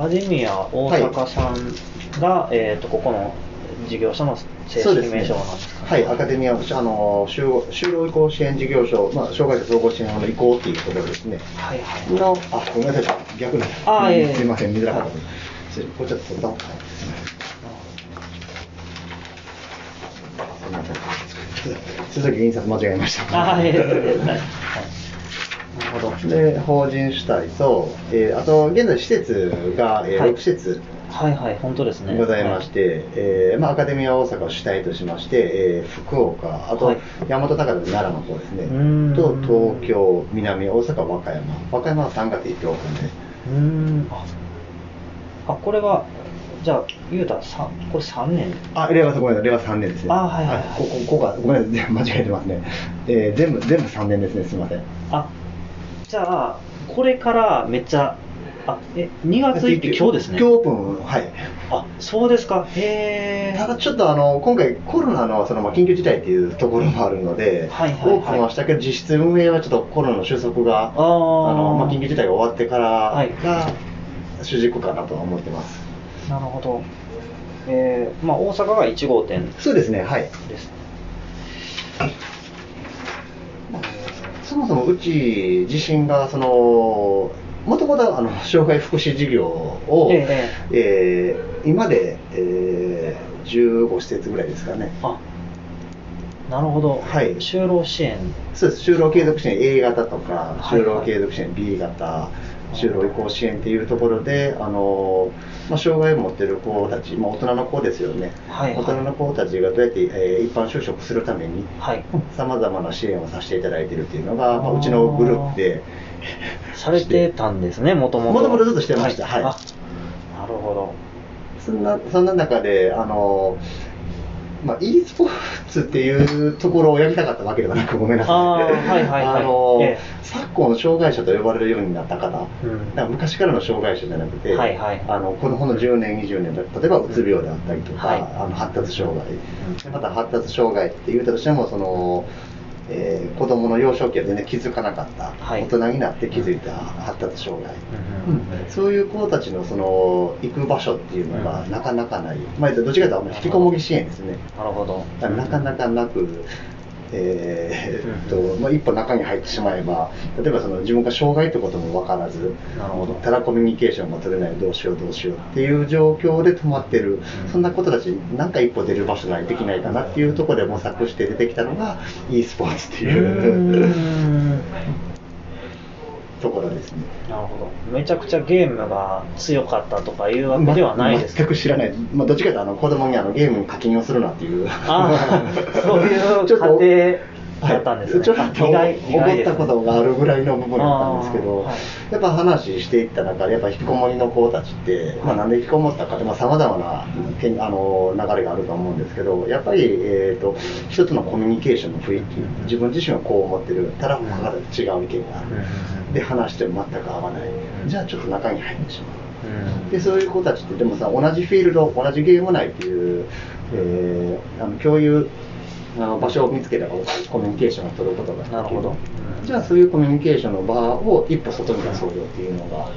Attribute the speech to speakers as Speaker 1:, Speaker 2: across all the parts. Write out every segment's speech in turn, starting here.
Speaker 1: カデミア大阪さんが、えっ、と、ここの事業所の正式名称なんですか、
Speaker 2: はい、アカデミア、あの、就就労移行支援事業所、まあ、障害者総合支援の移行っていうところですね。
Speaker 1: はいはい。
Speaker 2: の、あ、ごめんなさい、逆に。
Speaker 1: あーええ
Speaker 2: すいません、見づらかったです。失礼これちょっと取った方がいいですね。すみません。鈴木印刷間違えました。
Speaker 1: あはい。なるほど。
Speaker 2: で、法人主体と、えーあと、現在施設が、えー
Speaker 1: はい
Speaker 2: 6施設
Speaker 1: はいはい、本当ですね。
Speaker 2: ございまして、えーまあ、アカデミア大阪を主体としまして、えー福岡、あと、
Speaker 1: はい
Speaker 2: 大和高田の奈良の方ですねと東京、南大阪、和歌山、和歌山は3月1日オープンで、
Speaker 1: うーん。あ、あこれは、じゃあ、言うたら、さこれ3年？
Speaker 2: あ、令和、ごめんなさい、令和3年ですね。
Speaker 1: あはいはいはい
Speaker 2: ここ、ここが、ごめんなさい、間違えてますね。えー全部、全部3年ですね、すみません。
Speaker 1: あ、じゃあ、これからめっちゃ、あ、え、2月1日今日ですね。
Speaker 2: 今日オープン、はい。
Speaker 1: あ、そうですか。へえ。
Speaker 2: ただちょっとあの今回コロナのそのまあ緊急事態っていうところもあるので、
Speaker 1: はいはいはい
Speaker 2: オープンはしたけど実質運営はちょっとコロナの収束が
Speaker 1: あー
Speaker 2: のまあ緊急事態が終わってから
Speaker 1: はい
Speaker 2: が主軸かなとは思ってます。
Speaker 1: なるほど。えー、まあ、大阪が1号店
Speaker 2: そうですね、はい。
Speaker 1: です。
Speaker 2: そもそもうち自身がそのもともとあの障害福祉事業を、
Speaker 1: え
Speaker 2: えー今で、えー15施設ぐらいですかね。
Speaker 1: あ、なるほど。
Speaker 2: はい
Speaker 1: 就労支援。
Speaker 2: そうです、就労継続支援 A 型とか、
Speaker 1: はい
Speaker 2: 就労継続支援 B 型、就労移行支援っていうところで、あのまあ、障害を持ってる子たち、まあ、大人の子ですよね、
Speaker 1: はいはい
Speaker 2: 大人の子たちがどうやって、えー一般就職するために、
Speaker 1: はい。
Speaker 2: さまざまな支援をさせていただいているっていうのが、まあ、うちのグループで、
Speaker 1: されてたんですね、もともと。
Speaker 2: もともとずっとしてましたはい
Speaker 1: あ、なるほど。
Speaker 2: そんなそんな中で、あのまあ、e スポーツっていうところをやりたかったわけではなく、ごめんなさい。
Speaker 1: あーはいはいはい。
Speaker 2: あの
Speaker 1: ええ。
Speaker 2: 昨今の障害者と呼ばれるようになった方、
Speaker 1: うん。
Speaker 2: だから昔からの障害者じゃなくて、
Speaker 1: はいはい。
Speaker 2: あのこのこの10年、20年、例えばうつ病であったりとか、
Speaker 1: はい。
Speaker 2: あの発達障害、
Speaker 1: ん。
Speaker 2: でまた発達障害って言ったとしても、そのえー子供の幼少期は全然気づかなかった、
Speaker 1: はい。
Speaker 2: 大人になって気づいた発達障害。
Speaker 1: うんうん
Speaker 2: そういう子たちのその行く場所っていうのが
Speaker 1: うん。
Speaker 2: なかなかない、まあ、どっちかというと引きこもり支援ですね、
Speaker 1: なるほど。
Speaker 2: なかなかなく、えーっ
Speaker 1: う
Speaker 2: とまあ、一歩中に入ってしまえば、例えばその自分が障害ってことも分からず、ただコミュニケーションが取れない、どうしよう、どうしようっていう状況で止まってる、
Speaker 1: うん。
Speaker 2: そんな子たち、なんか一歩出る場所ないできないかなっていうところで模索して出てきたのが e スポーツっていう。
Speaker 1: ん
Speaker 2: ところですね。
Speaker 1: なるほど。めちゃくちゃゲームが強かったとかいうわけではないです
Speaker 2: 全く知らない、まあ、どっちかというとあの子供にあのゲームに課金をするなっていう、
Speaker 1: あーそういう 家庭だったんですね
Speaker 2: はい、ちょっと
Speaker 1: 意外意外
Speaker 2: 怒ったことがあるぐらいの部分だったんですけど、
Speaker 1: はい
Speaker 2: やっぱ話していった中で、やっぱ引きこもりの子たちって、まあ、なんで引きこもったかって、さまざ、まなけんあの流れがあると思うんですけど、やっぱり、えー、と一つのコミュニケーションの雰囲気、自分自身はこう思ってる、ただ他から違う意見がある、で話しても全く合わない、じゃあちょっと中に入ってしまう。
Speaker 1: うん。
Speaker 2: でそういう子たちってでもさ同じフィールド同じゲーム内っていう、えーあの共有あの場所を見つければコミュニケーションを取ることができる。
Speaker 1: なるほど。
Speaker 2: じゃあそういうコミュニケーションの場を一歩外に出そうよっていうのが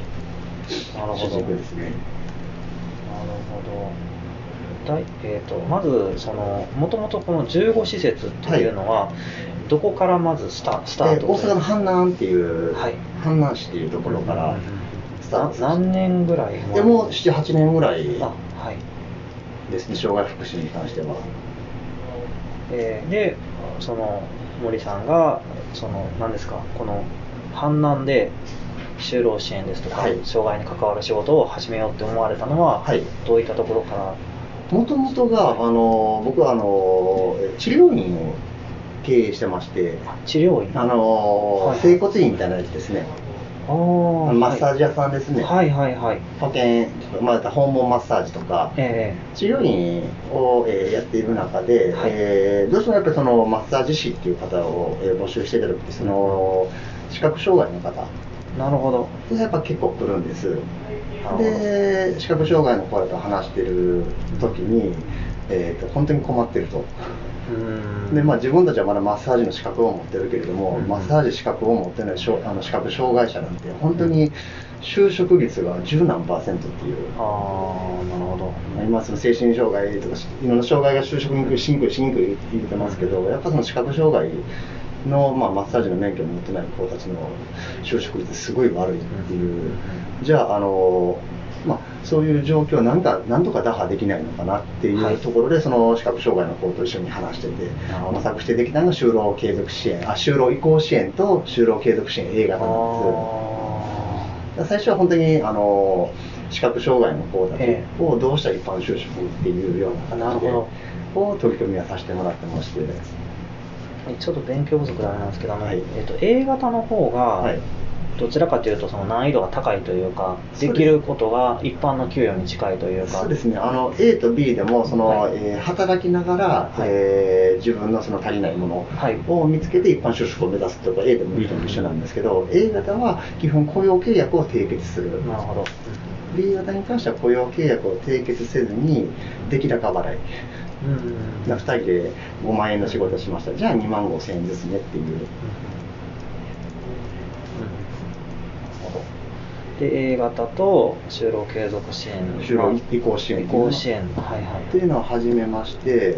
Speaker 2: 主
Speaker 1: なるほど。
Speaker 2: 軸ですね。
Speaker 1: なるほど。だいえー、とまずその、もともとこの15施設というのは、どこからまずスタスタート
Speaker 2: で大阪の阪南っていう、
Speaker 1: はい。
Speaker 2: 阪南市っていうところからスタート
Speaker 1: な何年ぐらい
Speaker 2: でもう78年ぐらい。ですね障害福祉に関しては
Speaker 1: えーでその森さんがその何ですかこの阪南で就労支援ですとか、
Speaker 2: はい。
Speaker 1: 障害に関わる仕事を始めようって思われたのは、
Speaker 2: はい。
Speaker 1: どういったところから？
Speaker 2: もともとがあの僕はあの治療院を経営してまして
Speaker 1: 治療院？
Speaker 2: あの、
Speaker 1: はい。
Speaker 2: 整骨院みたいなやつですねマッサージ屋さんですね、
Speaker 1: はいはいはい。
Speaker 2: 保険、まあ、訪問マッサージとか、
Speaker 1: え
Speaker 2: 治療院を、えーやっている中で、
Speaker 1: はい。
Speaker 2: えーどうしてもやっぱりそのマッサージ師っていう方を、えー募集していた時ってその視覚障害の方。
Speaker 1: えなるほど。
Speaker 2: でやっぱ結構来るんです。で視覚障害の子らと話してる時に、えー、と本当に困ってるとでまあ、自分たちはまだマッサージの資格を持ってるけれども、
Speaker 1: うん。
Speaker 2: マッサージ資格を持ってないしょあの視覚障害者なんて本当に就職率が十何パーセントっていう。
Speaker 1: ああなるほど。
Speaker 2: 今その精神障害とかしいろんな障害が就職にくいしにくいしにくいって言ってますけどやっぱその視覚障害の、まあ、マッサージの免許を持ってない子たちの就職率すごい悪いっていう、じゃああの、まあ、そういう状況をなんかなんとか打破できないのかなってい
Speaker 1: はい。う
Speaker 2: ところで、その視覚障害の子と一緒に話してて模索してできたのが就労継続支援あ就労移行支援と就労継続支援 A 型なんです。
Speaker 1: あ
Speaker 2: 最初は本当にあの視覚障害の子たち
Speaker 1: え
Speaker 2: をどうしたら一般就職っていうような形で、
Speaker 1: なるほ
Speaker 2: を取り組みはさせてもらってまして、
Speaker 1: ーちょっと勉強不足なんですけど
Speaker 2: はい。
Speaker 1: えっと A 型の方が、
Speaker 2: はい
Speaker 1: どちらかというとその難易度が高いというか
Speaker 2: で
Speaker 1: きることが一般の給与に近いというか。
Speaker 2: そうですね。あの A と B でもその、
Speaker 1: はい。
Speaker 2: えー働きながら、
Speaker 1: はい。
Speaker 2: えー自分のその足りないもの
Speaker 1: はい。
Speaker 2: を見つけて一般就職を目指すとか A でも B でも一緒なんですけど、A 型は基本雇用契約を締結する。
Speaker 1: なるほど、
Speaker 2: B 型に関しては雇用契約を締結せずに出来高払い。
Speaker 1: うん。うんうん
Speaker 2: 2人で5万円の仕事をしました。じゃあ2万5千円ですねっていう
Speaker 1: で A 型と就労継続支援
Speaker 2: 就労移行支援。
Speaker 1: 移行支援。はいはい。
Speaker 2: っていうのを始めまして。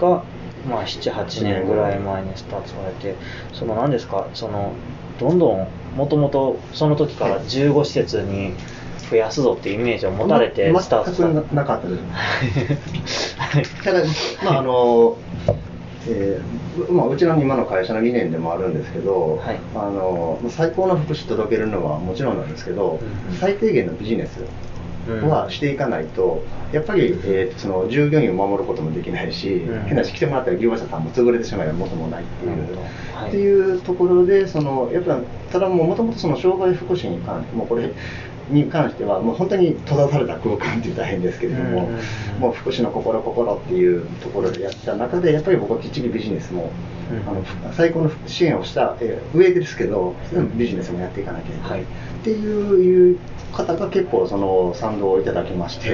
Speaker 1: が、まあ、78年ぐらい前にスタートされてその何ですかそのどんどんもともとその時から15施設に増やすぞっていうイメージを持たれて
Speaker 2: ま
Speaker 1: スタートされ
Speaker 2: 全くなかったです
Speaker 1: はい
Speaker 2: ただ、まああのえーまあ、うちの今の会社の理念でもあるんですけど、
Speaker 1: はい。
Speaker 2: あの最高の福祉届けるのはもちろんなんですけど、
Speaker 1: うん。
Speaker 2: 最低限のビジネス
Speaker 1: うん。
Speaker 2: はしていかないと、やっぱり、えーとその従業員を守ることもできないし、
Speaker 1: うん。
Speaker 2: 変な話来てもらったら業者さんも潰れてしまえば元もないっていう。
Speaker 1: はい。
Speaker 2: っていうところで、そのやっぱただもともとその障害福祉に関して、もうこれに関しては、もう本当に閉ざされた空間って言ったら変ですけれども、もう福祉の心、心っていうところでやってた中で、やっぱり僕はきっちりビジネスも、
Speaker 1: うん。
Speaker 2: あの最高の支援をした、えー上ですけど、ビジネスもやっていかなきゃいけない、
Speaker 1: はい。
Speaker 2: っていういう方が結構その賛同をいただきまして。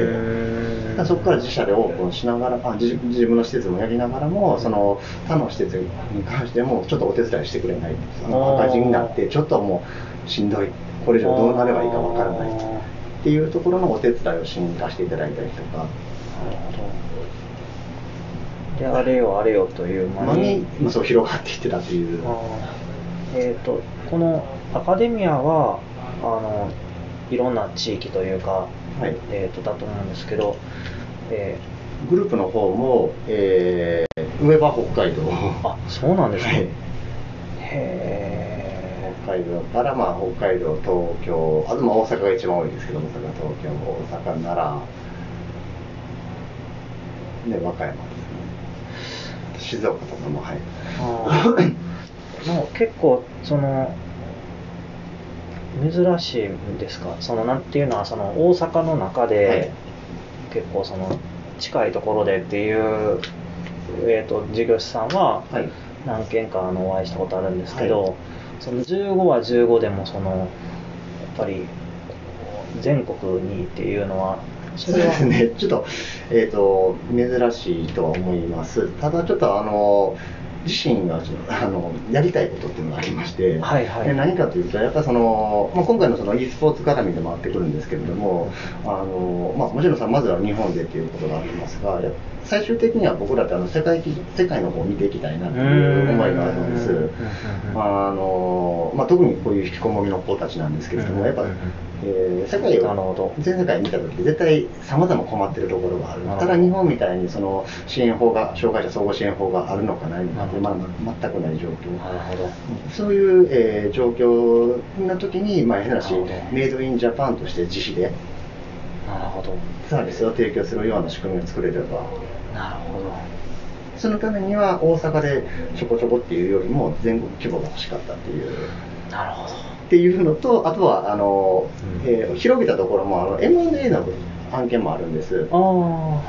Speaker 2: そこから自社でオープンしながらあ自自分の施設もやりながらもその他の施設に関してもちょっとお手伝いしてくれないその赤字になってちょっともうしんどいこれ以上どうなればいいかわからない。っていうところのお手伝いをしに行かせていただいたりとか。
Speaker 1: であれよあれよという間
Speaker 2: の
Speaker 1: に。
Speaker 2: に、まあ、そう広がっていってたっていう。
Speaker 1: えー、とこのアカデミアはあのいろんな地域というか、
Speaker 2: はい。
Speaker 1: えー、とだと思うんですけど、え
Speaker 2: グループの方も、えー上は北海道
Speaker 1: ーあそうなんですね、
Speaker 2: はい。
Speaker 1: へ
Speaker 2: 北海道から、まあ、北海道、東京、あとまあ大阪が一番多いですけど、大阪、東京、大阪、奈良、ね、和歌山ですね。静岡とかも、はい。
Speaker 1: もう結構その珍しいんですか？そのなんていうのはその大阪の中で、
Speaker 2: はい
Speaker 1: 結構その近いところでっていう、えー、と事業者さんは
Speaker 2: はい。
Speaker 1: 何件かあのお会いしたことあるんですけど、
Speaker 2: はい
Speaker 1: その15は15でもそのやっぱり全国にっていうのはそ
Speaker 2: うですね、ちょっと、えっ、と、珍しいとは思います。ただ、ちょっと、あの、自身があのやりたいことっていうのがありまして、
Speaker 1: はいはい
Speaker 2: で何かというと、やっぱりその、まあ、今回のその e スポーツ絡みでもあってくるんですけれども、あのまあ、もちろんさ、まずは日本でっていうことがありますが、やっぱ最終的には僕らってあの世界的世界の方を見ていきたいなっていう思いがあるんです。あのまあ、特にこういう引きこもりの子たちなんですけれども、やっぱ、えー世界を全世界見たとき、絶対さまざま困ってるところがある。ただ日本みたいにその支援法が、障害者総合支援法があるのかないのかって、まあ、全くない状況。
Speaker 1: なるほど。
Speaker 2: そういう、えー状況な時に、まあ、変な話メイドインジャパンとして自費で
Speaker 1: なるほど。
Speaker 2: サービスを提供するような仕組みを作れれば、
Speaker 1: なるほど。
Speaker 2: そのためには大阪でちょこちょこっていうよりも全国規模が欲しかったっていう。
Speaker 1: なるほど。
Speaker 2: っていうのと、あとはあの、
Speaker 1: うん。
Speaker 2: えー広げたところもあの M&A の案件もあるんです。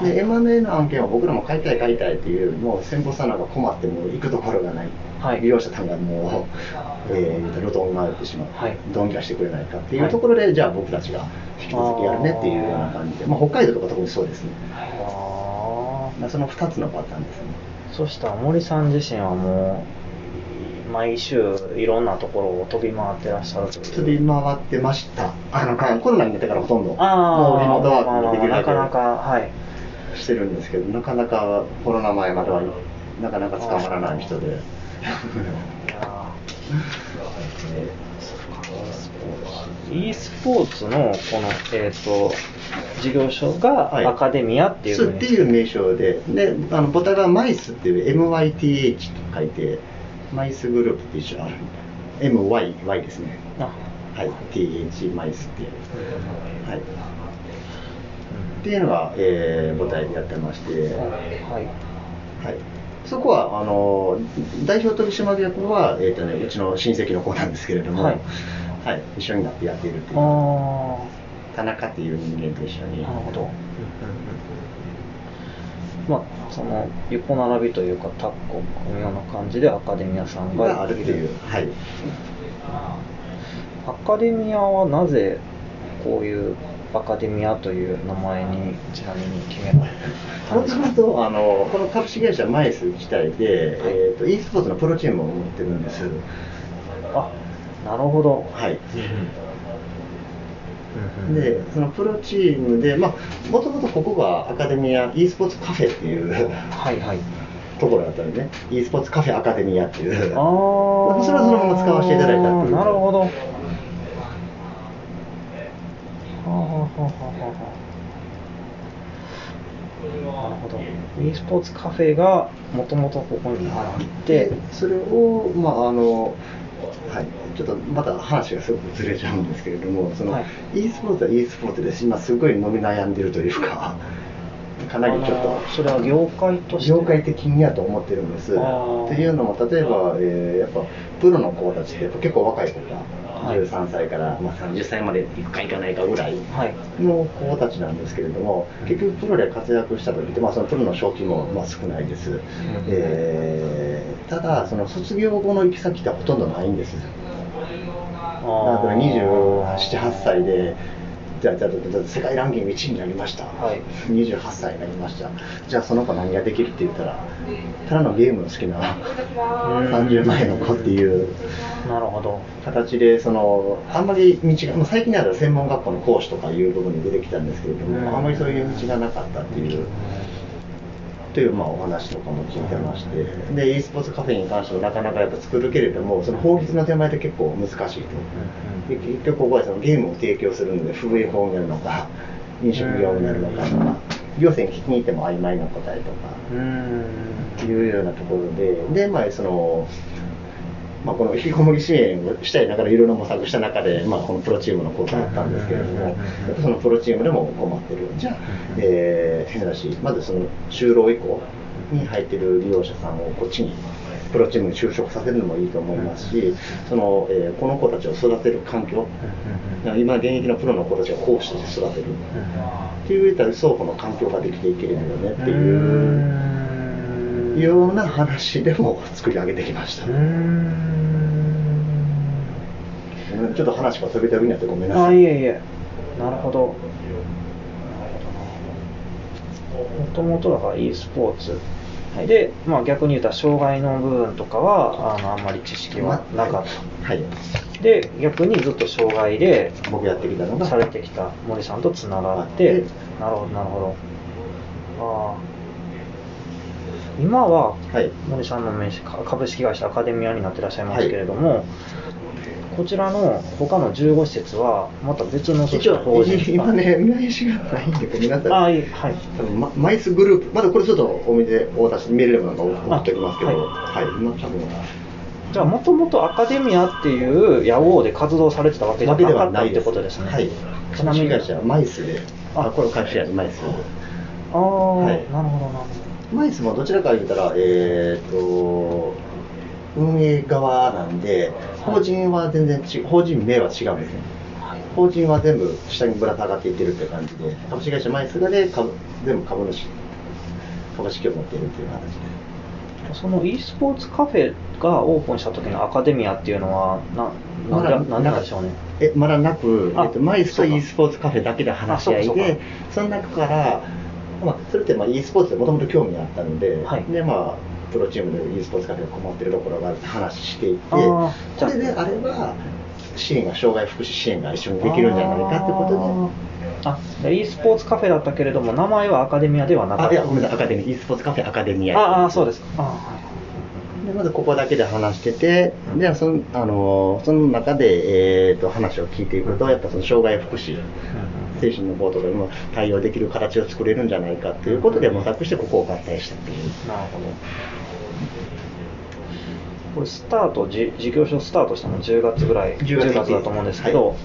Speaker 2: で M&A の案件は僕らも買いたい買いたいっていう、もう先方さんなんか困っても行くところがない、
Speaker 1: はい。
Speaker 2: 利用者さんがもう、えー、路頭に迷ってしまう、
Speaker 1: はい。
Speaker 2: どうにかしてくれないかっていうところで、じゃあ僕たちが引き続きやるねっていうような感じで、まあ、北海道とか特にそうですね。
Speaker 1: あ
Speaker 2: その2つのパターンですね。
Speaker 1: そしたら森さん自身はもう毎週いろんなところを飛び回ってらっしゃると
Speaker 2: 飛び回ってました。あの、かコロナになってからほとんど、
Speaker 1: ああ
Speaker 2: もうリモートワークできるだけ
Speaker 1: なかなかはい。
Speaker 2: してるんですけど、なかなかコロナ前まではなかなか捕まらない人で。
Speaker 1: い。やー。e スポー。ツのこの、えー、と事業所が
Speaker 2: はい。
Speaker 1: アカデミアっていうふうに、
Speaker 2: そうっていう名称で、で、あの、ボタンがマイスっていう MYTH と書いて、マイスグループって一緒ある。MY、Y ですね。
Speaker 1: あ
Speaker 2: はい。TH マイスっていう。はい。っ
Speaker 1: うん
Speaker 2: ていうのが、えー、母体でやってまして、
Speaker 1: はい
Speaker 2: はい。そこは、あの、代表取締役は、えっ、とね、うちの親戚の子なんですけれども、
Speaker 1: はい
Speaker 2: はい。一緒になってやっているっていう。
Speaker 1: あ
Speaker 2: 田中っていう人間と一緒に。
Speaker 1: あなるほど、まあその横並びというかタッグを組むような感じでアカデミアさんが
Speaker 2: があるっていう。はい。
Speaker 1: アカデミアはなぜこういうアカデミアという名前にちなみに決められたん
Speaker 2: も
Speaker 1: ですか？
Speaker 2: ともと、あの、この株式会社マイス自体で、えっ、と、e スポーツのプロチームを持ってるんです。
Speaker 1: あなるほど
Speaker 2: はい。で、そのプロチームで、まあ、もともとここがアカデミア e スポーツカフェっていう
Speaker 1: はいはい。
Speaker 2: ところだったんでね、e スポーツカフェアカデミアっていう。
Speaker 1: ああ
Speaker 2: それはそのまま使わせていただいたっていう。
Speaker 1: なるほど。はあはあはあはあはあ。なるほど。e スポーツカフェがもともとここにあって
Speaker 2: で、それを、まあ、あの、はい、ちょっとまた話がすごくずれちゃうんですけれども、その、
Speaker 1: はい
Speaker 2: e スポーツは e スポーツです。今すごい飲み悩んでるというか、かなりちょっと。
Speaker 1: それは業界として
Speaker 2: 業界的にやと思ってるんです。っていうのも、例えば、えーやっぱプロの子たちってやっぱ結構若い子が、
Speaker 1: はい
Speaker 2: 13歳から、まあ、30歳まで行くか行かないかぐらい
Speaker 1: はい。
Speaker 2: の子たちなんですけれども、結局プロで活躍した時って、まあ、そのプロの賞金もまあ少ないです。えーただ、その卒業後の行き先ってほとんどないんです。だから27、8歳で、じゃあ、じゃあ、世界ランキング1位になりました。
Speaker 1: はい
Speaker 2: 28歳になりました。じゃあ、その子何ができるって言ったら、ただのゲームの好きな30前の子っていう
Speaker 1: なるほど
Speaker 2: 形で、その、あんまり道が、まあ最近では専門学校の講師とかいう部分に出てきたんですけれども、
Speaker 1: うん
Speaker 2: あんまりそういう道がなかったっていう。というまあお話とかも聞いてまして、で、e スポーツカフェに関してもなかなかやっぱ作るけれども、その法律の手前で結構難しいと。で結局ここはそのゲームを提供するので、不営法になるのか、飲食業になるのかとか、行政に聞きに行っても曖昧な答えとか、いうようなところで、で、まあ、その、まあ、この引きこもり支援をしたいながらいろいろ模索した中で、まあ、このプロチームの効果だったんですけれども、そのプロチームでも困ってる。じゃあ、えー変なし、まずその就労以降に入ってる利用者さんをこっちに、プロチームに就職させるのもいいと思いますし、その、えーこの子たちを育てる環境、今現役のプロの子たちを講師として育てる。っていうたら双方の環境ができていけるよねっていうような話でも作り上げてきました。うん。ちょっと話が飛び飛びになってごめんなさい。
Speaker 1: あいえいえ。なるほど。もともとだから e スポーツ。はい。で、まあ、逆に言うたら障害の部分とかはあのあんまり知識はなかった、
Speaker 2: はい。
Speaker 1: で逆にずっと障害で
Speaker 2: 僕やってきたのが、
Speaker 1: されてきた森さんとつながって、
Speaker 2: はい。
Speaker 1: なるほどなるほど。ああ今は
Speaker 2: はい。
Speaker 1: 森さんの名刺か株式会社アカデミアになってらっしゃいますけれども、こちらの他の15施設はまた別の
Speaker 2: 一応今ね、見返しがないんでごめんなさい。
Speaker 1: あいいはい。
Speaker 2: 多分まマイスグループ、まだこれちょっとお見て、お渡し、メールでもなんか送っておきますけど、
Speaker 1: あ
Speaker 2: はい、今多分、
Speaker 1: じゃあもともとアカデミアっていう屋号で活動されてたわけじゃなかったって
Speaker 2: はないです。
Speaker 1: ことです。ね
Speaker 2: はい。
Speaker 1: ちなみに。
Speaker 2: 株式会社はマイスで、
Speaker 1: あ
Speaker 2: あ、これ会社やマイス。
Speaker 1: ああ、
Speaker 2: はい。
Speaker 1: なるほどなるほ
Speaker 2: マイスもどちらか言ったら、えー、と運営側なんで、法人は全然違う、法人名は違うんですね。法人は全部下にぶら下がっていってるっていう感じで、株式会社マイスがで株全部株主、株式を持っているっていう形で。
Speaker 1: どその e スポーツカフェがオープンした時のアカデミアっていうのはななんでなんでしょうね。
Speaker 2: えまだなく、
Speaker 1: あ
Speaker 2: えっと、マイスと e スポーツカフェだけで話し合いで、その中から、まあ、それってまあ e スポーツでもともと興味があったので、
Speaker 1: はい。
Speaker 2: でまあ、プロチームで e スポーツカフェが困ってるところがあるって話していて、
Speaker 1: あー。じゃあ
Speaker 2: それであれば、支援が、障害福祉支援が一緒にできるんじゃないかってこと
Speaker 1: ああ e スポーツカフェだったけれども名前はアカデミアではなかった。
Speaker 2: いや、ごめんなさい、アカデミー、e スポーツカフェアカデミア。
Speaker 1: ああそうですか。あはい。
Speaker 2: でまずここだけで話してて、でそのあのその中で、えー、と話を聞いていくと、やっぱその障害福祉、精神の方とかにも対応できる形を作れるんじゃないかということで模索して、ここを合体したっていう。
Speaker 1: なるほどこれスタートじ事業所スタートしたの10月ぐらい
Speaker 2: 10
Speaker 1: 10
Speaker 2: 月
Speaker 1: 月だと思うんですけど、
Speaker 2: はい。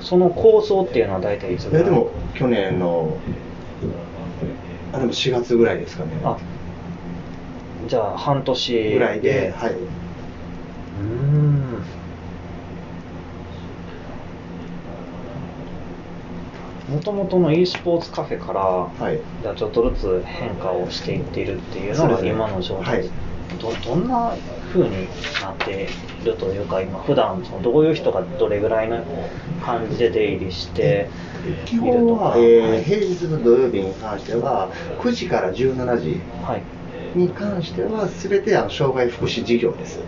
Speaker 1: その構想っていうのは大体いつぐらい？
Speaker 2: えでも去年のあでも4月ぐらいですかね。
Speaker 1: あじゃあ半年
Speaker 2: ぐらいで、はい。う
Speaker 1: ーんもともとの e スポーツカフェから、
Speaker 2: はい。
Speaker 1: じゃあちょっとずつ変化をしていっているっていうのが今の状態です、
Speaker 2: はい。
Speaker 1: どどんな風になっているというか今普段そのどういう人がどれぐらいの感じで出入りして
Speaker 2: 基
Speaker 1: いるとか。
Speaker 2: 本は、えー平日の土曜日に関しては9時から17時
Speaker 1: はい。
Speaker 2: に関しては全てあの障害福祉事業です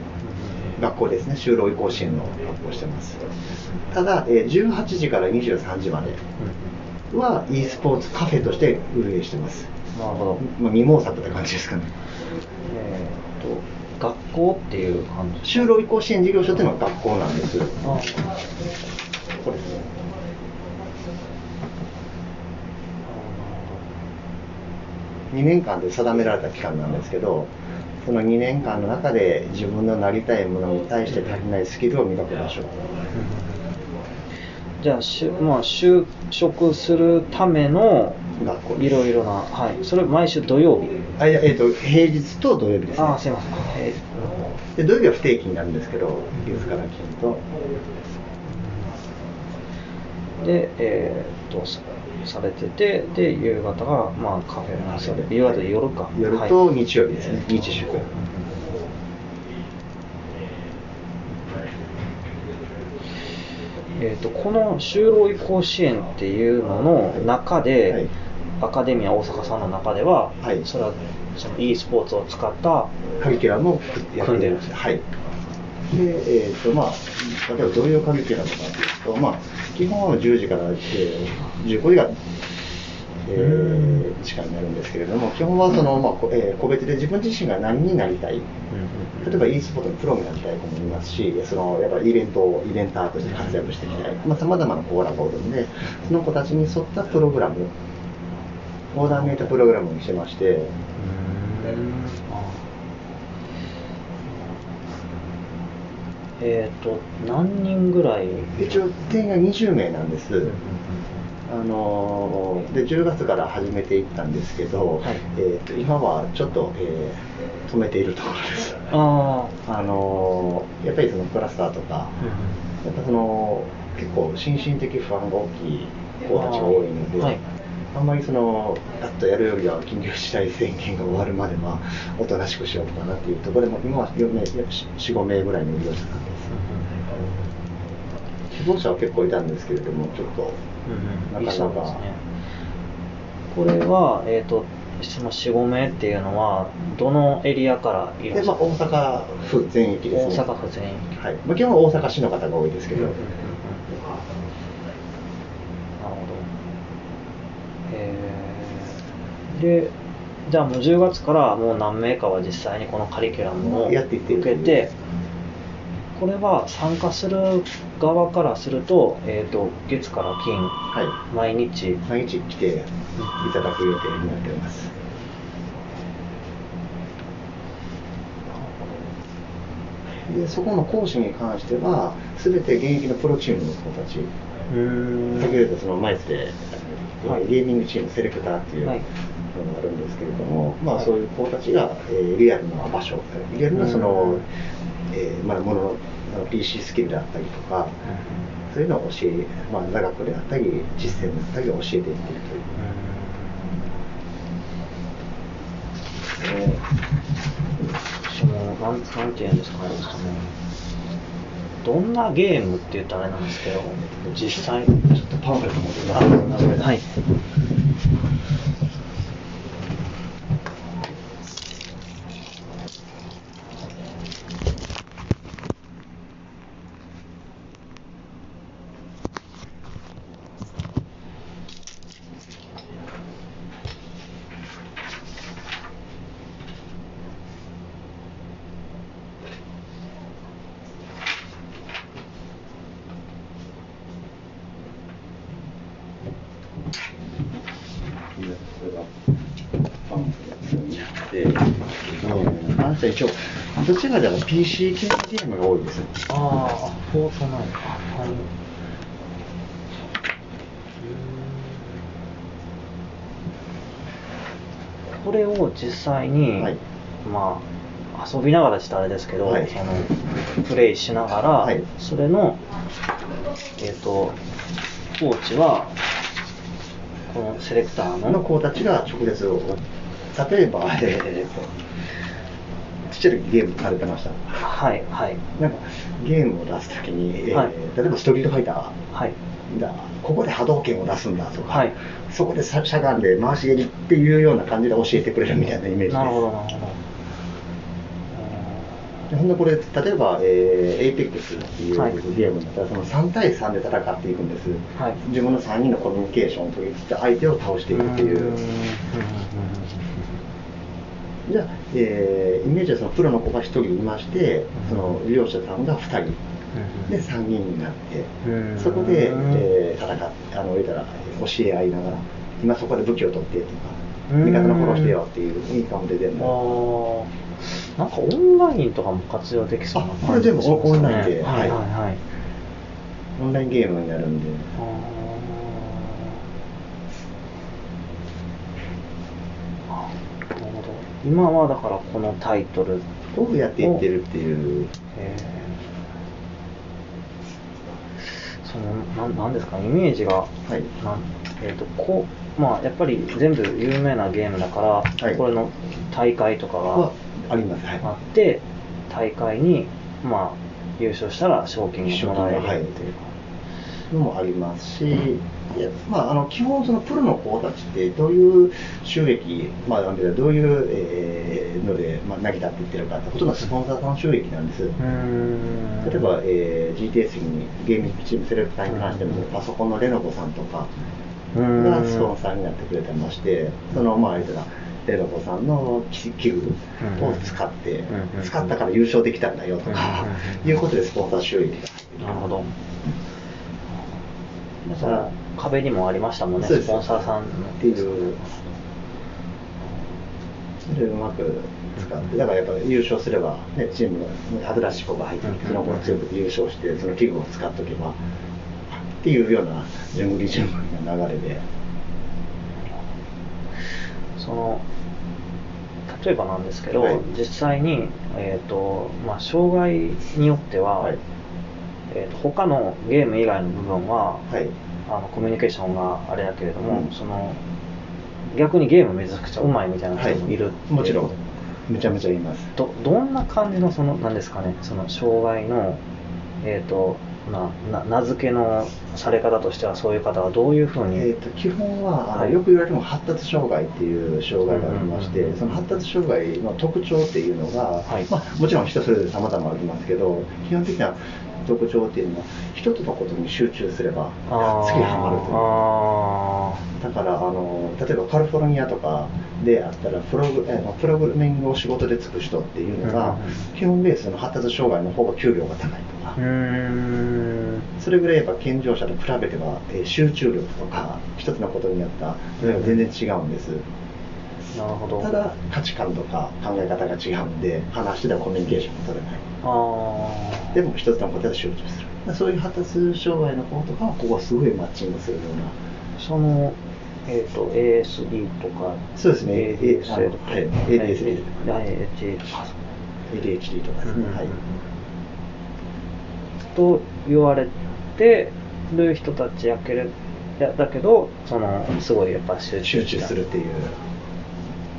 Speaker 2: 学校ですね。就労移行支援の学校をしてます。ただ、えー18時から23時までは e スポーツカフェとして運営してます、
Speaker 1: なるほど。
Speaker 2: まあ、未毛作って感じですかね。
Speaker 1: えー、と学校っていう感じ
Speaker 2: 就労移行支援事業所っていうのは学校なんです。
Speaker 1: あ。
Speaker 2: ここです。ね2年間で定められた期間なんですけどその2年間の中で自分のなりたいものに対して足りないスキルを磨く場所
Speaker 1: じゃあしゅ、まあ、就職するための
Speaker 2: 学校
Speaker 1: いろいろな、はい、それ毎週土曜日？
Speaker 2: あいや、えー、と平日と土曜日ですね。
Speaker 1: ああすいません、え
Speaker 2: で土曜日は不定期になるんですけど月から金と。
Speaker 1: ーでえーっとさされててで夕方が、まあ、カフェなんですよね夕方で夜か。はい。
Speaker 2: 夜と日曜日ですね、日祝
Speaker 1: えー、とこの就労移行支援っていうのの中で、
Speaker 2: はい。
Speaker 1: アカデミア大阪さんの中では、
Speaker 2: はい。
Speaker 1: それはその e スポーツを使った
Speaker 2: カリキュラムをやって
Speaker 1: 組んでる
Speaker 2: はい。でえーとまあ、例えばどういうカリキュラムかというと、まあ、基本は10時から、えー15時が、えー時間になるんですけれども基本はその、まあこえー個別で自分自身が何になりたい。例えば e スポーツのプロになりたい子もいますし、そのやっぱイベント、イベンターとして活躍していきたい、まあ、様々なコーラがおるんで、その子たちに沿ったプログラム、オーダーメイドプログラムにしてまして、
Speaker 1: えっ、と何人ぐらい？
Speaker 2: 一応定員が20名なんです。あのーで10月から始めていったんですけど、
Speaker 1: はい。
Speaker 2: えーと今はちょっと、えー止めているところです。
Speaker 1: あ
Speaker 2: あのーやっぱりそのクラスターとか、やっぱその結構心身的不安が大きい子たちが多いので、
Speaker 1: はい
Speaker 2: あんまりそのガッとやるよりは緊急事態宣言が終わるまではおとなしくしようかなっていうところでも今は4名45名ぐらいの利用者なんです希望者は結構いたんですけれどもちょっとなかなか。
Speaker 1: これは、えっ、と、その4、5名っていうのは、どのエリアからいら
Speaker 2: で、
Speaker 1: っしゃる
Speaker 2: まあ、大阪府全域ですね。
Speaker 1: 大阪府全域。
Speaker 2: はい。まあ、基本は大阪市の方が多いですけど、
Speaker 1: なるほど。えーで、じゃあもう10月からもう何名かは実際にこのカリキュラムを
Speaker 2: やっていってる
Speaker 1: 受けて、これは参加する側からすると、えっ、と、月から金、
Speaker 2: はい。
Speaker 1: 毎日、
Speaker 2: 毎日来ていただく予定になっております。でそこの講師に関しては、すべて現役のプロチームの子たち、
Speaker 1: うー。ん
Speaker 2: 先ほど言ったその前で、
Speaker 1: はい。
Speaker 2: ゲーミングチームセレクターっていうの
Speaker 1: はい
Speaker 2: があるんですけれども、まあ、そういう子たちが、えーリアルな場所、リアルなその、えーまあ、ものの PC スキルであったりとか、そういうのを教え、まあ、座学であったり、実践であったりを教えていっているという。
Speaker 1: えーそのなんなんていうんですかね。そのどんなゲームって言ったらあれなんですけど実際ちょっと
Speaker 2: パンフレット持ってきます。
Speaker 1: はい
Speaker 2: 一応、どちらかというと PC 系のゲームが多いです。
Speaker 1: ああ、フォートナイトか。はい。これを実際に、
Speaker 2: はい
Speaker 1: まあ、遊びながらしたあれですけど、
Speaker 2: はい
Speaker 1: そのプレイしながら、
Speaker 2: はい
Speaker 1: それの、えっ、と、ポーチは、このセレクターの、
Speaker 2: の子たちが直接を、例えば、えーと、ちっちゃい時ゲームされてました。
Speaker 1: はい、はい、
Speaker 2: なんかゲームを出すときに、えー
Speaker 1: はい
Speaker 2: 例えばストリートファイタ
Speaker 1: はい。
Speaker 2: ーだ、ここで波動拳を出すんだとか、
Speaker 1: はい
Speaker 2: そこでしゃがんで回し蹴りっていうような感じで教えてくれるみたいなイメージです。
Speaker 1: なるほど、なるほど。
Speaker 2: でほんでこれ、例えば、えー、APEX っていう
Speaker 1: はい
Speaker 2: ゲームだったら、その3対3で戦っていくんです、
Speaker 1: はい
Speaker 2: 自分の3人のコミュニケーションを取りつつ、相手を倒していくっていう。じゃあ、えーイメージはそのプロの子が1人いまして、その両者さんが2人、で3人になって。
Speaker 1: うん、
Speaker 2: そこで、えー戦って、あのたら教え合いながら、今そこで武器を取ってとか、
Speaker 1: うん。
Speaker 2: 味方のフォローしてよっていう、いいかも出てるの。
Speaker 1: あー。なんかオンラインとかも活用できそうな
Speaker 2: あこれ全部オンラインで。
Speaker 1: はいはい
Speaker 2: は
Speaker 1: はい。
Speaker 2: オンラインゲームになるんで。
Speaker 1: あーなるほど。今はだからこのタイトル、
Speaker 2: をやっていってるっていう。
Speaker 1: えーそのなんなんですか？イメージが、
Speaker 2: はい
Speaker 1: なんえーとこうまあ、やっぱり全部有名なゲームだから、
Speaker 2: はい
Speaker 1: これの大会とか
Speaker 2: は
Speaker 1: が
Speaker 2: あります。はい。
Speaker 1: あって、大会に、まあ、優勝したら賞金がもらえる
Speaker 2: はい
Speaker 1: っていうか。
Speaker 2: のもありますし、いやまあ、あの基本、そのプロの子たちってどういう収益、まあ、どういう、えーので、まあ、成り立っていってるかってほとんどスポンサーさん収益なんです。例えば、えー GTS にゲームチームセレクターに関しても、パソコンのレノボさんとかがスポンサーになってくれてまして、そのまあ、言ったら、レノボさんの器器具を使って、
Speaker 1: うん。
Speaker 2: 使ったから優勝できたんだよとか、
Speaker 1: うん。
Speaker 2: いうことでスポンサー収益が
Speaker 1: なるほど。
Speaker 2: だから、
Speaker 1: 壁にもありましたもんね、スポンサーさんの。
Speaker 2: っていう、それをうまく使って、だからやっぱり優勝すれば、ね、チームが新しい子が入ってきて、その子が強くて優勝して、その器具を使っておけば、っていうような順繰り順繰りな流れで。
Speaker 1: その例えばなんですけど、
Speaker 2: はい
Speaker 1: 実際に、えーとまあ、障害によっては、
Speaker 2: はい
Speaker 1: えーと他のゲーム以外の部分は、
Speaker 2: はい。
Speaker 1: あのコミュニケーションがあれだけれども、
Speaker 2: うん。
Speaker 1: その逆にゲームめちゃくちゃうまいみたいな人もい。る、
Speaker 2: もちろん、めちゃめちゃいます。
Speaker 1: どどんな感じのそのなんですかねその障害のえっ、とまあな名付けのされ方としてはそういう方はどういうふうに、
Speaker 2: えー、と基本は
Speaker 1: はい。
Speaker 2: よく言われるのが発達障害っていう障害がありまして、
Speaker 1: うんうんうん。
Speaker 2: その発達障害の特徴っていうのが、
Speaker 1: はい。
Speaker 2: まあ、もちろん人それぞれ様々ありますけど基本的な特徴っていうのは一つのことに集中すれば次はまるという。
Speaker 1: あ
Speaker 2: だからあの例えばカリフォルニアとかであったらプログプログラミングを仕事でつく人っていうのが、基本ベースの発達障害の方が給料が高いとか、それぐらいやっぱ健常者と比べては、えー集中力とか一つのことにやったのが全然違うんです、
Speaker 1: なるほど。
Speaker 2: ただ価値観とか考え方が違うんで話してたらコミュニケーションも取れない。でも一つのことで集中するそういう発達障害の子とかはここはすごいマッチングするような。
Speaker 1: そのえっ、と ASD とか。
Speaker 2: そうですね。はい。
Speaker 1: ADHD とか
Speaker 2: ADHD とか。ですね、はい。
Speaker 1: と言われてる人たちやけれやだけどそのすごいやっぱ集中
Speaker 2: 集中するっていう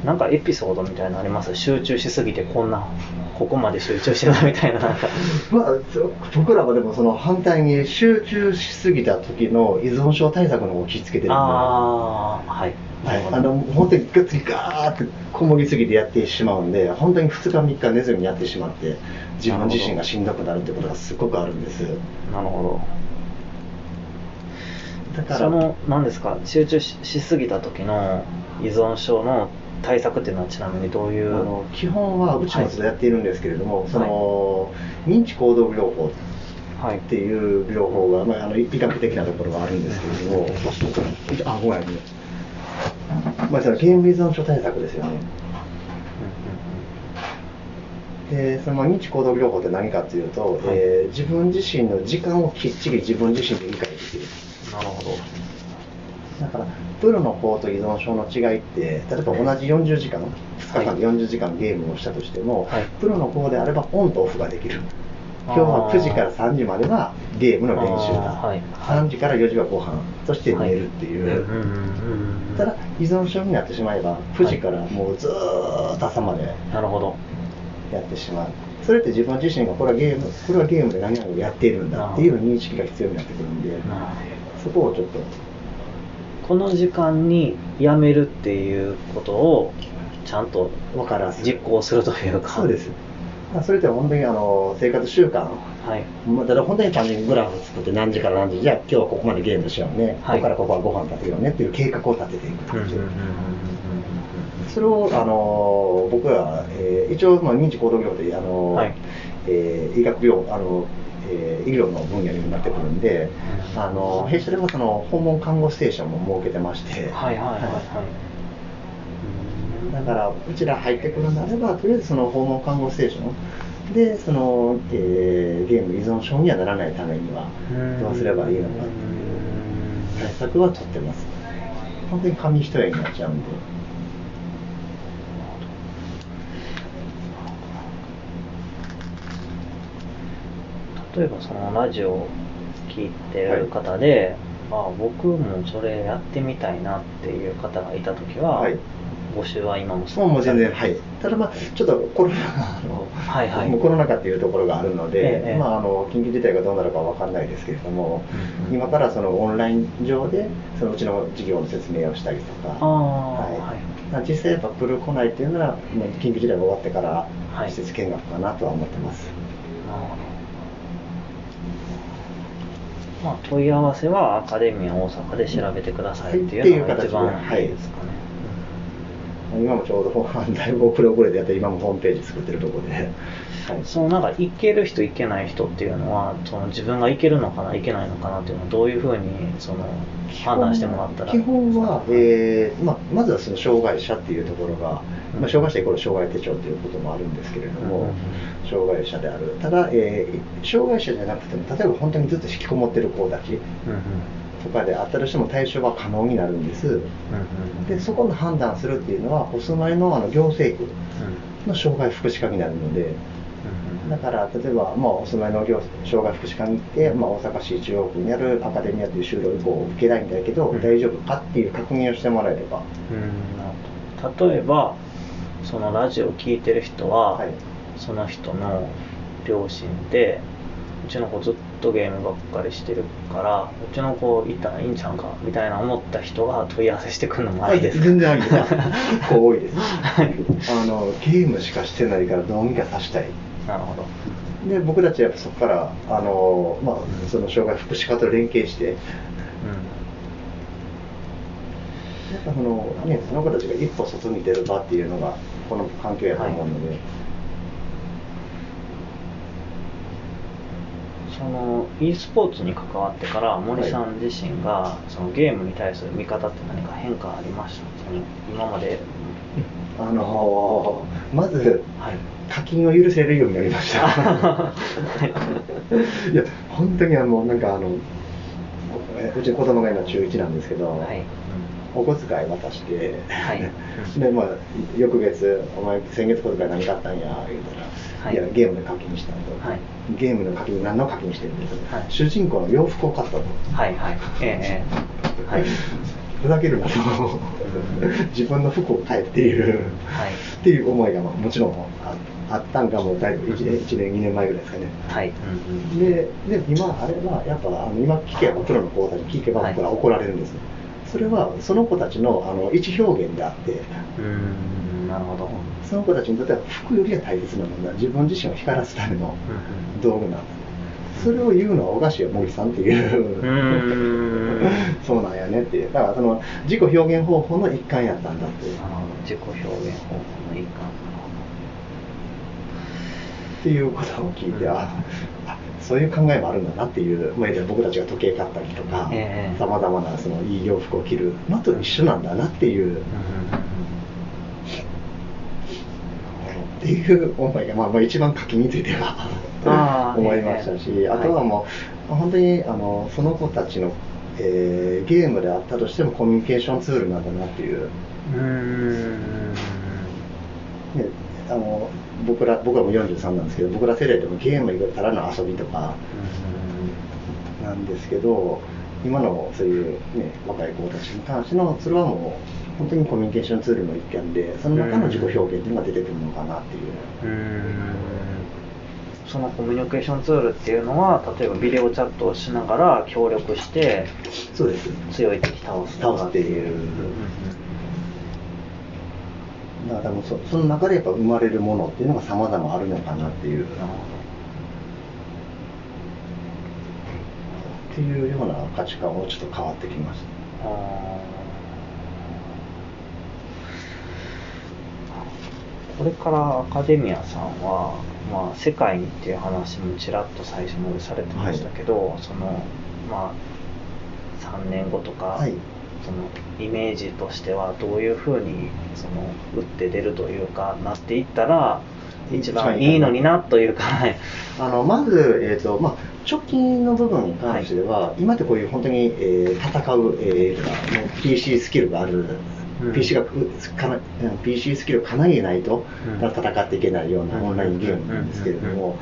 Speaker 1: なんかエピソードみたいなのあります？集中しすぎてこんなここまで集中してたみたいな。なんか
Speaker 2: まあ、そ僕らはでもその反対に集中しすぎた時の依存症対策の方を気をつけてる
Speaker 1: ああはい。
Speaker 2: はい、あの本当にガッツリガーってこもりすぎてやってしまうんで本当に2日3日寝ずにやってしまって自分自身がしんどくなるってことがすごくあるんです。
Speaker 1: なるほ
Speaker 2: だから。
Speaker 1: どその何ですか？集中ししすぎた時の依存症の対策っていうのはちなみにどういう？
Speaker 2: あの基本はうちもずっとやっているんですけれども、その認知行動療法
Speaker 1: はい。
Speaker 2: っていう療法が、まあ、あの医学的なところがあるんですけれども、あごめんまあ、そのゲーム依存症対策ですよね。
Speaker 1: うんうんうん。
Speaker 2: でその認知行動療法って何かっていうと、
Speaker 1: はい。
Speaker 2: えー自分自身の時間をきっちり自分自身で理解できる。
Speaker 1: なるほど。
Speaker 2: だからプロの方と依存症の違いって例えば同じ40時間2日間で40時間ゲームをしたとしても、
Speaker 1: はい。
Speaker 2: プロの方であればオンとオフができる。今日は
Speaker 1: あー
Speaker 2: 9時から3時まではゲームの練習だ、
Speaker 1: はい。
Speaker 2: 3時から4時はご飯。そして寝るっていう、
Speaker 1: はい。
Speaker 2: ただ依存症になってしまえば9時からもうずーっと朝まで
Speaker 1: なるほど。
Speaker 2: やってしまう。それって自分自身がこれはゲームこれはゲームで何々をやっているんだっていう認識が必要になってくるんでそこをちょっと
Speaker 1: この時間にやめるっていうことをちゃんと
Speaker 2: 分からす
Speaker 1: 実行するというか。
Speaker 2: そうです。まあそれって本当にあの生活習慣
Speaker 1: はい。
Speaker 2: まあただ本当に単純にグラフ作って何時から何時じゃあ今日はここまでゲームしようね、
Speaker 1: はい。
Speaker 2: ここからここはご飯食べようねっていう計画を立てていくそれをあの僕は、えー一応、まあ、認知行動療法であの、
Speaker 1: はい。
Speaker 2: えー医学病あの、えー医療の分野になってくるんで、
Speaker 1: うん
Speaker 2: あの弊社ではその訪問看護ステーションも設けてまして、
Speaker 1: はいはいはいはい。うん
Speaker 2: だからうちら入ってくるのであればとりあえずその訪問看護ステーションでその、えーゲーム依存症にはならないためには
Speaker 1: うん。
Speaker 2: どうすればいいのかっていう対策は取ってます。本当に紙一重になっちゃうんで
Speaker 1: 例えばそのラジオを聞いてる方で、あ僕もそれやってみたいなっていう方がいた時は、
Speaker 2: はい。
Speaker 1: 募集は今も
Speaker 2: そうもう全然はい。ただまあちょっとコロナがあの、
Speaker 1: はいはい。
Speaker 2: もうコロナ禍っていうところがあるので、
Speaker 1: ええ
Speaker 2: まああの緊急事態がどうなるかわかんないですけれども、
Speaker 1: うんうん。
Speaker 2: 今からそのオンライン上でそのうちの事業の説明をしたりとかはい。
Speaker 1: はい。
Speaker 2: まあ実際やっぱ来る来ないっていうのは、まあ緊急事態が終わってから
Speaker 1: はい。
Speaker 2: 施設見学かなとは思ってます、
Speaker 1: なるほどまあ問い合わせはアカデミア大阪で調べてくださいっていうのが一番いいですかね、
Speaker 2: 今もちょうどだいぶ遅れ遅れでやって今もホームページ作ってるところで、はい。
Speaker 1: そのなんか行ける人行けない人っていうのはその自分が行けるのかな行けないのかなっていうのはどういうふうにその判断してもらったら。
Speaker 2: 基本は、えーまあ、まずはその障害者っていうところが、
Speaker 1: うん。
Speaker 2: まあ、障害者イコール障害手帳っていうこともあるんですけれども、
Speaker 1: うんうんうん。
Speaker 2: 障害者である。ただ、えー障害者じゃなくても例えば本当にずっと引きこもってる子たち
Speaker 1: うんうん
Speaker 2: とかであったとしても対処は可能になるんです。
Speaker 1: うんうん
Speaker 2: でそこの判断するっていうのはお住まいのあの行政区の障害福祉課になるので
Speaker 1: うん
Speaker 2: だから例えば、まあ、お住まいの行障害福祉課に行って、まあ、大阪市中央区にあるアカデミアという就労移行を受けたいんだけど、
Speaker 1: うん。
Speaker 2: 大丈夫かっていう確認をしてもらえれば、
Speaker 1: うん。例えばそのラジオを聞いてる人は、
Speaker 2: はい。
Speaker 1: その人の両親でうちの子ずっとゲームばっかりしてるからうちの子行ったらいいんちゃうかみたいな思った人が問い合わせしてくるのもありですか
Speaker 2: 全然ありです。結構多いです。
Speaker 1: はい
Speaker 2: あのゲームしかしてないからどうにかさしたい。
Speaker 1: なるほど
Speaker 2: で僕たちはやっぱそこからあの、まあ、その障害福祉課と連携して、やっぱその,、ね、その子たちが一歩外に出る場っていうのがこの環境やと思うので、
Speaker 1: その e スポーツに関わってから森さん自身が、そのゲームに対する見方って何か変化ありました？その今まで。
Speaker 2: あのまず
Speaker 1: はい。
Speaker 2: 課金を許せるようになりました。いや本当にあのなんかあのえうちの子供が今中1なんですけど、
Speaker 1: はい
Speaker 2: お小遣い渡して、
Speaker 1: はい。
Speaker 2: でまあ翌月「お前先月小遣い何買ったんや」言うたら「
Speaker 1: はい。
Speaker 2: い、やゲームで課金した」と、
Speaker 1: はい。
Speaker 2: ゲームの課金何の課金してるんですか、
Speaker 1: はい。
Speaker 2: 主人公の洋服を買ったと。
Speaker 1: はいはい。ええええ。はい。
Speaker 2: ふざけるなと。自分の服を買えっていう、
Speaker 1: はい。
Speaker 2: っていう思いがまあもちろんああったんがもうだいぶ1年 ,1 年2年前ぐらいですかね。
Speaker 1: はい。
Speaker 2: でで今あれはやっぱあの今聞けばプロの講座に聞けば怒られるんです、それはその子たちのあの位置表現であって。
Speaker 1: うーんなるほど。
Speaker 2: その子たちにとっては服よりは大切なのが自分自身を光らすための道具なんですそれを言うのはおかしいよ森さんっていう。そうなんやねっていう。だからその自己表現方法の一環やったんだっていう。
Speaker 1: あの自己表現方法の一環。
Speaker 2: っていうことを聞いて、ああそういう考えもあるんだなっていう、まあ、僕たちが時計買ったりとか
Speaker 1: ええ。
Speaker 2: さまざまなそのいい洋服を着るのと一緒なんだなっていう、っていう思いが、まあ、まあ一番書きについては 思いましたし、
Speaker 1: ええ。
Speaker 2: あとはもう、本当にあのその子たちの、えーゲームであったとしてもコミュニケーションツールなんだなっていう。
Speaker 1: うーん。
Speaker 2: ねあの僕ら僕らも43なんですけど僕ら世代でもゲーム以外たらの遊びとかなんですけど今のそういう、ね、若い子たちに関してのそれはもう本当にコミュニケーションツールの一環でその中の自己表現っていうのが出てくるのかなっていう。
Speaker 1: そのコミュニケーションツールっていうのは例えばビデオチャットをしながら協力して
Speaker 2: そうです。
Speaker 1: 強い敵倒す
Speaker 2: 倒すっていうだから多分そその中でやっぱ生まれるものっていうのが様々あるのかなっていう。
Speaker 1: なるほ
Speaker 2: っていうような価値観をちょっと変わってきました。
Speaker 1: どあー。これからアカデミアさんは、まあ、世界にっていう話もちらっと最初までされてましたけど、そのまあ3年後とか、
Speaker 2: はい
Speaker 1: そのイメージとしてはどういうふうにその打って出るというかなっていったら一番いいのになというか、はい。
Speaker 2: あのまず、えーとまあ、直近の部分に関しては、今ってこういう本当に、えー戦う、えー PC スキルがある、
Speaker 1: うん。
Speaker 2: PC, がかな PC スキルをかなりないと、
Speaker 1: うん。
Speaker 2: 戦っていけないようなオンラインゲームなんですけれども、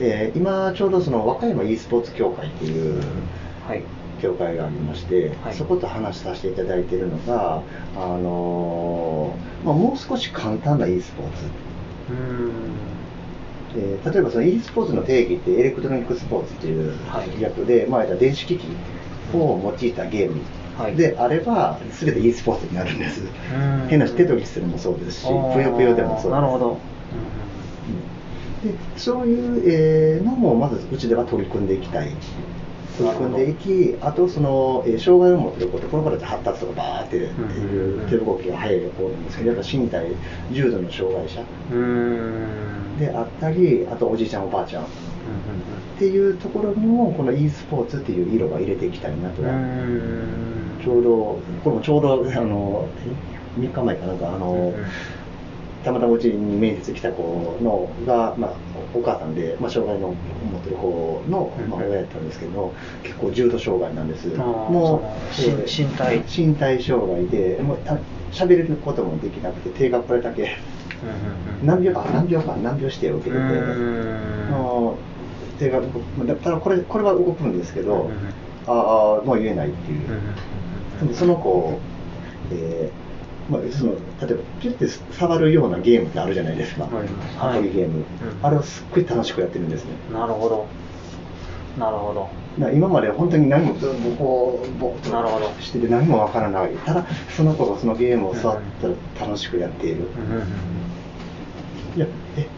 Speaker 2: えー今ちょうどその和歌山 e スポーツ協会っていう
Speaker 1: はい
Speaker 2: 協会がありまして、
Speaker 1: はい。
Speaker 2: そこと話させていただいているのが、あのーまあ、もう少し簡単な e スポーツ。えー例えばその e スポーツの定義ってエレクトロニックスポーツっていう
Speaker 1: はい。
Speaker 2: 略で、まあ、電子機器を用いたゲーム。
Speaker 1: はい。
Speaker 2: であれば、全て e スポーツになるんです。
Speaker 1: ん。
Speaker 2: 変なし、テトリスでもそうですし、ぷよぷよでもそうです。
Speaker 1: なるほど、
Speaker 2: でそういう、えーのもまずうちでは取り組んでいきたい。取り組んでいき、あとその、えー障害を持っている子って、この子たち発達とかバーっていう手動きが速い子なんですけど、やっぱ身体、重度の障害者。であったり、あとおじいちゃん、おばあちゃん。っていうところにもこの e スポーツっていう色が入れていきたいなと、
Speaker 1: うんうんうん。
Speaker 2: ちょうどこれもちょうどあのえ3日前かなんかあの、たまたまうちに面接来た子のが、まあ、お母さんで、まあ、障害の持ってる子の、まあ、
Speaker 1: うん
Speaker 2: 親やったんですけど結構重度障害なんです。もうえー
Speaker 1: 身身体。
Speaker 2: 身体障害でもうあ喋れることもできなくて手がこれだけ。何秒間何秒間何秒指定を受けてて、手がただこれこれは動くんですけど、ああもう言えないっていう、でもその子、えーまあ、その例えばピュッて触るようなゲームってあるじゃないですか、
Speaker 1: あります
Speaker 2: アプリゲーム、
Speaker 1: うん。
Speaker 2: あれをすっごい楽しくやってるんですね。
Speaker 1: なるほど。なるほど。
Speaker 2: 今まで本当に何もずっとこうっとしてて何もわからない。ただその子がそのゲームを触ったら楽しくやっている、
Speaker 1: うんうんうん。
Speaker 2: いやえ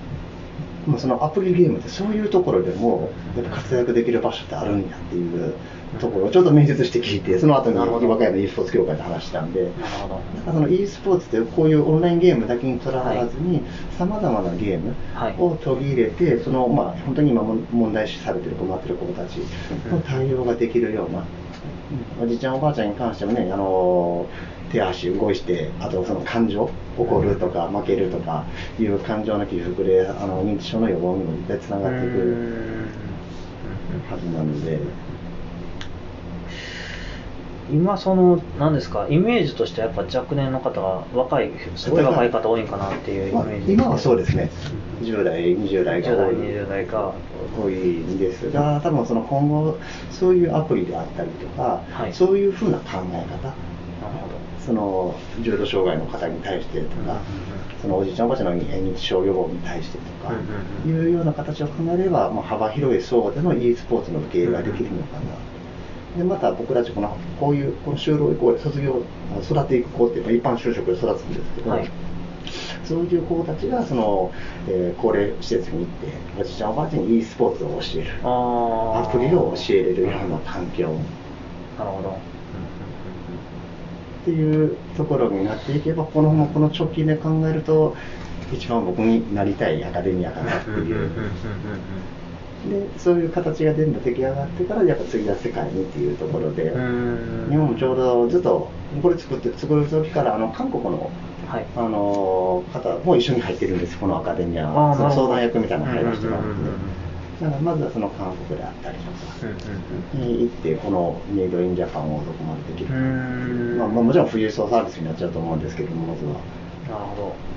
Speaker 2: まあそのアプリゲームってそういうところでもやっぱ活躍できる場所ってあるんやっていうところをちょっと面接して聞いてその後に和歌山 e スポーツ協会で話したんで
Speaker 1: なるほど。
Speaker 2: だからその e スポーツってこういうオンラインゲームだけにとらわらずにさまざまなゲーム
Speaker 1: はい。
Speaker 2: を取り入れてそのまあ本当に今も問題視されてる困ってる子たちの対応ができるような、おじいちゃんおばあちゃんに関してもねあの手足動いしてあとその感情怒るとか負けるとかいう感情の起伏であの認知症の予防にも絶対つながっていくはずなので。
Speaker 1: 今その何ですかイメージとしてはやっぱ若年の方が若いすごい若い方多いんかなっていうイメ
Speaker 2: まあ
Speaker 1: ージ、
Speaker 2: 今はそうですね。10代20代が
Speaker 1: 10代
Speaker 2: 多い。
Speaker 1: 20代が
Speaker 2: 多いんですが多分その今後そういうアプリであったりとか、
Speaker 1: はい。
Speaker 2: そういうふうな考え方。
Speaker 1: なるほ
Speaker 2: その重度障害の方に対してとか、そのおじいちゃんおばあちゃんの認知症予防に対してとか、いうような形を考えれば、まあ、幅広い層での e スポーツの受け入れができるのかな、でまた僕たちこのこういうこの就労移行で卒業育っていく子っていうのは一般就職で育つんですけど、
Speaker 1: はい。
Speaker 2: そういう子たちがその、えー高齢施設に行っておじいちゃんおばあちゃんに e スポーツを教える。アプリを教えれるような環境
Speaker 1: なるほど。
Speaker 2: っていうところになっていけばこのままこの直近で考えると一番僕になりたいアカデミアかなっていう。でそういう形が全部出来上がってからやっぱ次は世界にっていうところで、
Speaker 1: うん。
Speaker 2: 日本もちょうどずっとこれ作って作る時からあの韓国の
Speaker 1: はい。
Speaker 2: あの方も一緒に入ってるんです、このアカデミア
Speaker 1: あーなるほど
Speaker 2: その相談役みたいなの入らせてだからまずはその韓国であったりとか。に行って、このメイドインジャパンをどこまでできるか、まあ、まあもちろん富裕層サービスになっちゃうと思うんですけども、まずは。
Speaker 1: なるほど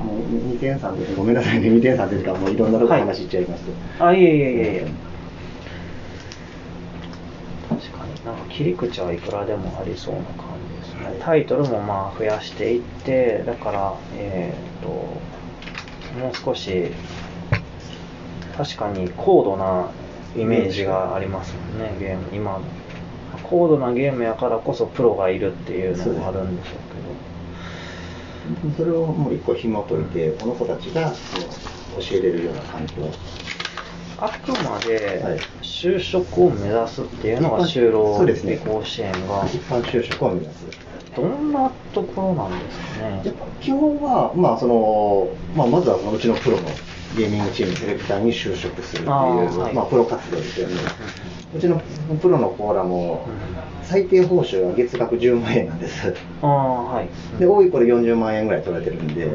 Speaker 2: もう2点3点ごめんなさいね、2点3点か、もういろんなとこ
Speaker 1: はい
Speaker 2: 話いっちゃいます。
Speaker 1: あいえいえいえ。いえ確かになんか切り口はいくらでもありそうな感じですね、
Speaker 2: はい
Speaker 1: タイトルもまあ増やしていってだからえっ、ともう少し確かに高度なイメージがありますもんねゲーム。今の。高度なゲームやからこそプロがいるっていうのもあるんでしょう
Speaker 2: それをもう一個紐解いて、この子たちが教えれるような環境。
Speaker 1: あくま
Speaker 2: はい
Speaker 1: で就職を目指すっていうのが就労甲子園が
Speaker 2: 一般就職を目指す。
Speaker 1: どんなところなんですかね？
Speaker 2: 基本は、まあそのまあ、まずはうちのプロのゲーミングチームディレクターに就職するっていう、まあ、プロ活動ですよね。うちのプロのコーラも
Speaker 1: うん
Speaker 2: 最低報酬は月額10万円なんです。
Speaker 1: ああはい
Speaker 2: で多い子で40万円ぐらい取られてるんで、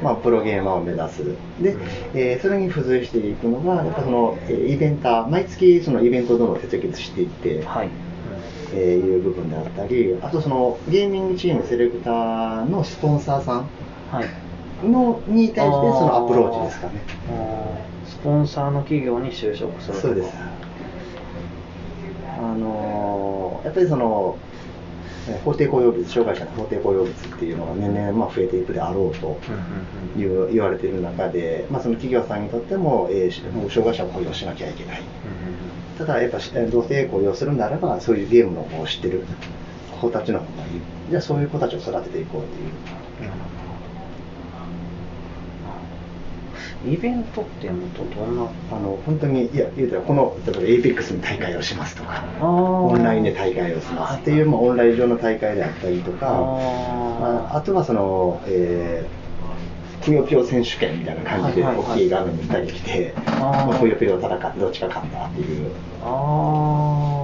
Speaker 2: まあ、プロゲーマーを目指す。で、えーそれに付随していくのが、やっぱその、えーイベンター、毎月そのイベントをどんどん設立していって、
Speaker 1: はい
Speaker 2: えーいう部分であったり、あとそのゲーミングチームセレクターのスポンサーさん
Speaker 1: はい
Speaker 2: のに対してそのアプローチですかね。
Speaker 1: スポンサーの企業に就職する
Speaker 2: そうです。あのーやっぱりその、えー法定雇用物、障害者の法定雇用物っていうのが年々まあ増えていくであろうと
Speaker 1: うんうんうん
Speaker 2: いう言われている中で、まあ、その企業さんにとっても、えーしもう障害者を雇用しなきゃいけない。ただ、やっぱ同性雇用するならば、そういうゲームの方を知ってる子たちの方がいい。じゃあ、そういう子たちを育てていこうっていう。
Speaker 1: イベントっていうのとどんな
Speaker 2: あの本当に、いや、言うたら、この、例えば APEX の大会をしますとか、オンラインで大会をしますっていう、まあ、オンライン上の大会であったりとか、
Speaker 1: あー。
Speaker 2: まあ、あとはその、えー、ぷよぷよ選手権みたいな感じで、大きい画面に2人来て、ぷよぷよを戦って、どっちが勝ったっていう。
Speaker 1: ああ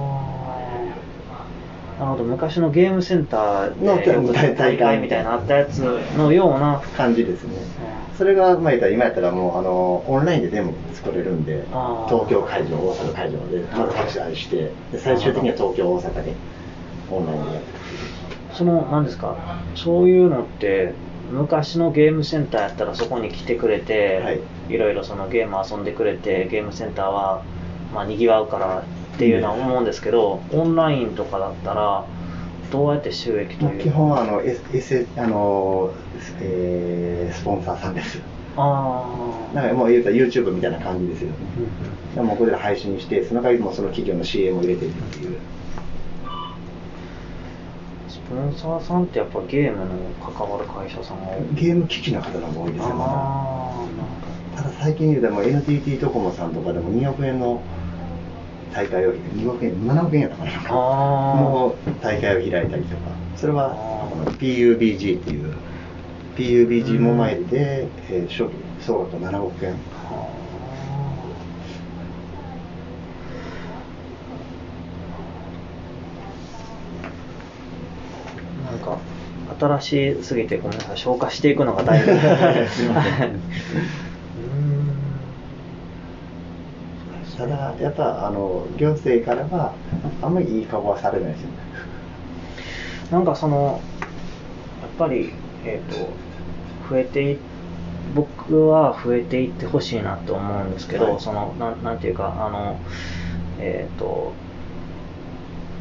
Speaker 1: なるほど昔のゲームセンター
Speaker 2: の大
Speaker 1: 大会みたいなのあったやつのような
Speaker 2: 感じですね。それが、まあ、今やったらもう、あの、オンラインでデモ作れるんで、東京会場、大阪会場で、まず発売して、で最終的には東京、大阪で、オンラインでやる。
Speaker 1: その何ですかそういうのって昔のゲームセンターやったらそこに来てくれて、
Speaker 2: はい。
Speaker 1: い、ろいろそのゲーム遊んでくれてゲームセンターはまあ賑わうからっていうのは思うんですけど、オンラインとかだったらどうやって収益という？
Speaker 2: 基本はあの、S S あのえースポンサーさんです。
Speaker 1: ああ
Speaker 2: なんかもう言うたら YouTube みたいな感じですよね。
Speaker 1: うん
Speaker 2: もうこれで配信して、その代わりもその企業の CM を入れていくっていう。
Speaker 1: スポンサーさんってやっぱゲームの関わる会社さんが
Speaker 2: ゲーム機器の方が多いですよ、ま
Speaker 1: ああ
Speaker 2: だ。ただ最近言うても NTT ドコモさんとかでも2億円の大会を、2億円、7億円やったかな。
Speaker 1: あ
Speaker 2: の大会を開いたりとか、それは PUBG っていう、PUBG モバイルで、えー、賞総額7億円。
Speaker 1: なんか新しすぎてごめんなさい消化していくのが大変。
Speaker 2: すいません
Speaker 1: うーん
Speaker 2: ただ、やっぱあの行政からは、あんまりいい顔はされないですよね。
Speaker 1: なんかそのやっぱりえっ、と増えてい僕は増えていってほしいなと思うんですけど、
Speaker 2: はい
Speaker 1: そのなんなんていうかあのえっ、と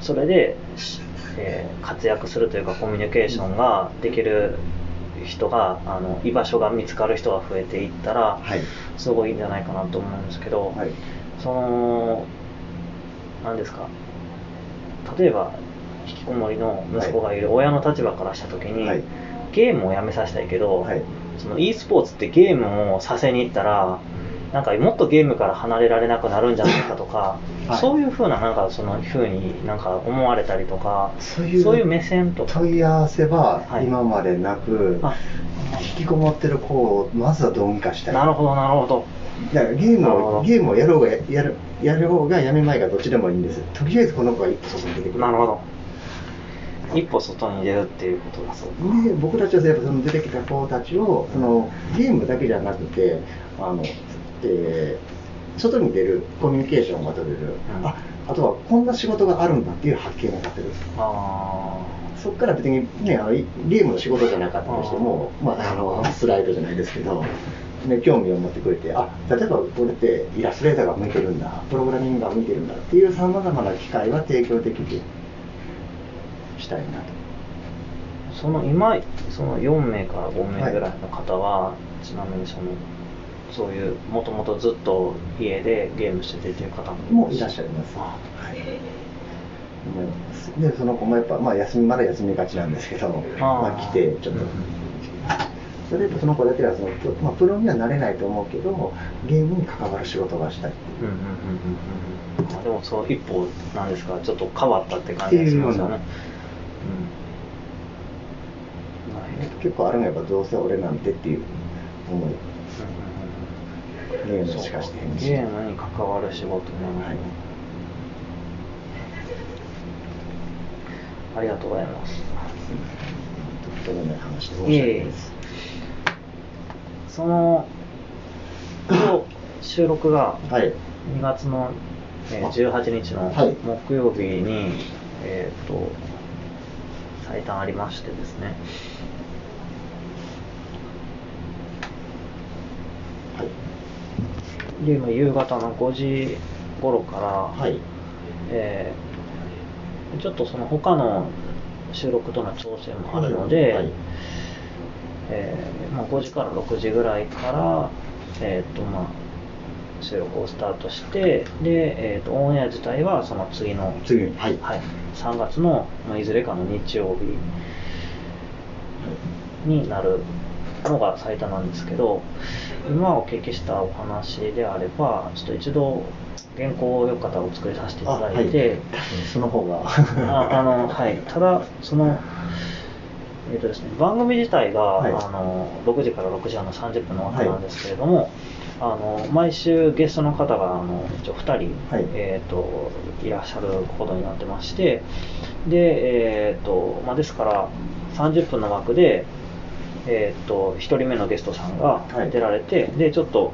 Speaker 1: それで、しえー活躍するというかコミュニケーションができる人があの居場所が見つかる人が増えていったら、
Speaker 2: はい。
Speaker 1: すごいいいんじゃないかなと思うんですけど、
Speaker 2: はい。
Speaker 1: その何ですか？例えば引きこもりの息子がいる親の立場からした時に、
Speaker 2: はい。
Speaker 1: ゲームをやめさせたいけど、
Speaker 2: はい。
Speaker 1: その e スポーツってゲームをさせに行ったらなんかもっとゲームから離れられなくなるんじゃないかとか、
Speaker 2: はい。
Speaker 1: そういうふうななんかそのふうになんか思われたりとか
Speaker 2: そういう
Speaker 1: 目線とか。
Speaker 2: 問い合わせは
Speaker 1: はい。
Speaker 2: 今までなく、
Speaker 1: あ。
Speaker 2: 引きこもってる子をまずはどうにかしたい。
Speaker 1: なるほどなるほど
Speaker 2: だからゲームをゲームをやろうがややるやる方がやめまいがどっちでもいいんです。とりあえずこの子が一歩外に出てくる
Speaker 1: なるほど。一歩外に出るっていうことだそう
Speaker 2: で僕たちはやっぱその出てきた子たちをそのゲームだけじゃなくてあの、えー外に出るコミュニケーションが取れる、
Speaker 1: うん。
Speaker 2: ああとはこんな仕事があるんだっていう発見が立てる。
Speaker 1: あ
Speaker 2: そこから別にねあのゲームの仕事じゃなかったとしてもまあ、あのスライドじゃないですけど、ね、興味を持ってくれてあ例えばこれってイラストレーターが向いてるんだプログラミングが向いてるんだっていうさまざまな機会は提供できるしたいなと。
Speaker 1: あその今その4名から5名ぐらいの方は、ちなみにそのそういうもともとずっと家でゲームしててっていう方も
Speaker 2: いらっしゃいます。
Speaker 1: あ
Speaker 2: はい。で、その子もやっぱ、まあ、休み、まだ休みがちなんですけど、まあ、来て、ちょっと
Speaker 1: うん、
Speaker 2: それでその子だけはその、プまあ、プロにはなれないと思うけど、ゲームに関わる仕事がしたいっていう。
Speaker 1: でもそう一歩なんですか？ちょっと変わったって感じがしますよね。
Speaker 2: 結構あるのはやっぱどうせ俺なんてっていう思い、ゲームしかしてへんし。
Speaker 1: ゲームに関わる仕事ね、
Speaker 2: はい。
Speaker 1: ありがとうございます。
Speaker 2: どうでもない話で申し訳ないです。
Speaker 1: その収録が
Speaker 2: はい。
Speaker 1: 2月の、えー
Speaker 2: あ
Speaker 1: 18日の
Speaker 2: はい
Speaker 1: 木曜日に、えっ、と最短ありましてですね
Speaker 2: はい。
Speaker 1: で今夕方の5時頃から、
Speaker 2: はい。
Speaker 1: えーちょっとその他の収録との調整もあるので、
Speaker 2: はい
Speaker 1: えーまあ、5時から6時ぐらいから、えーとまあ、収録をスタートしてで、えー、とオンエア自体はその次の、
Speaker 2: 次に、はい。
Speaker 1: はい、3月の、まあ、いずれかの日曜日になるのが最多なんですけど今お聞きしたお話であればちょっと一度原稿をよかったらお作りさせていただいて、
Speaker 2: その方が。
Speaker 1: ああのはい、ただ、その、えっとですね、番組自体が、
Speaker 2: はい。
Speaker 1: あの6時から6時半の30分の枠なんですけれども、あの毎週ゲストの方があの一応2人、
Speaker 2: はい。
Speaker 1: えー、といらっしゃることになってまして、で、えーとまあ、ですから30分の枠で、えー、と1人目のゲストさんが
Speaker 2: はい。
Speaker 1: 出られて、でちょっと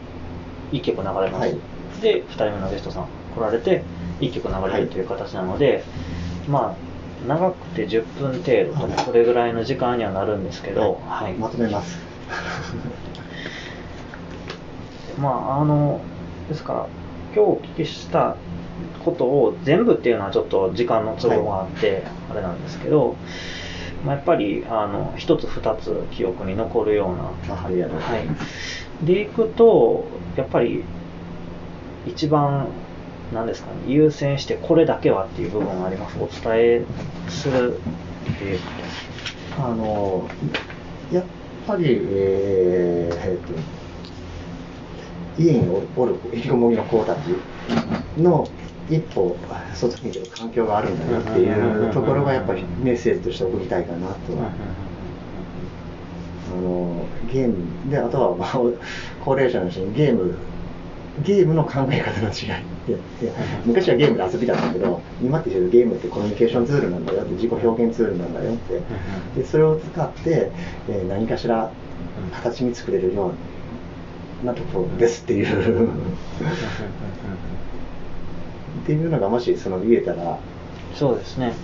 Speaker 1: いい曲流れます、
Speaker 2: はい。
Speaker 1: で2人目のゲストさん来られていい曲流れるという形なので、まあ長くて10分程度とかそれぐらいの時間にはなるんですけど、はい。
Speaker 2: まとめます。
Speaker 1: まああのですから今日お聞きしたことを全部っていうのはちょっと時間の都合があってあれなんですけど、まあ、やっぱりあの一つ二つ記憶に残るような。はい、でいくとやっぱり一番何ですかね。優先してこれだけはっていう部分があります。お伝えするっていう
Speaker 2: あの、やっぱり、えーえーと、家におる引きこもりの子たちの一歩外に出る環境があるんだよっていうところがやっぱりメッセージとして送りたいかなとは。あのゲームであとは、まあ、高齢者の人にゲームゲームの考え方の違いってで昔はゲームで遊びだったけど今ってゲームってコミュニケーションツールなんだよって自己表現ツールなんだよって。でそれを使って、えー何かしら形に作れるようなところですっていう。っていうのがもしその言えたら。
Speaker 1: そうですね。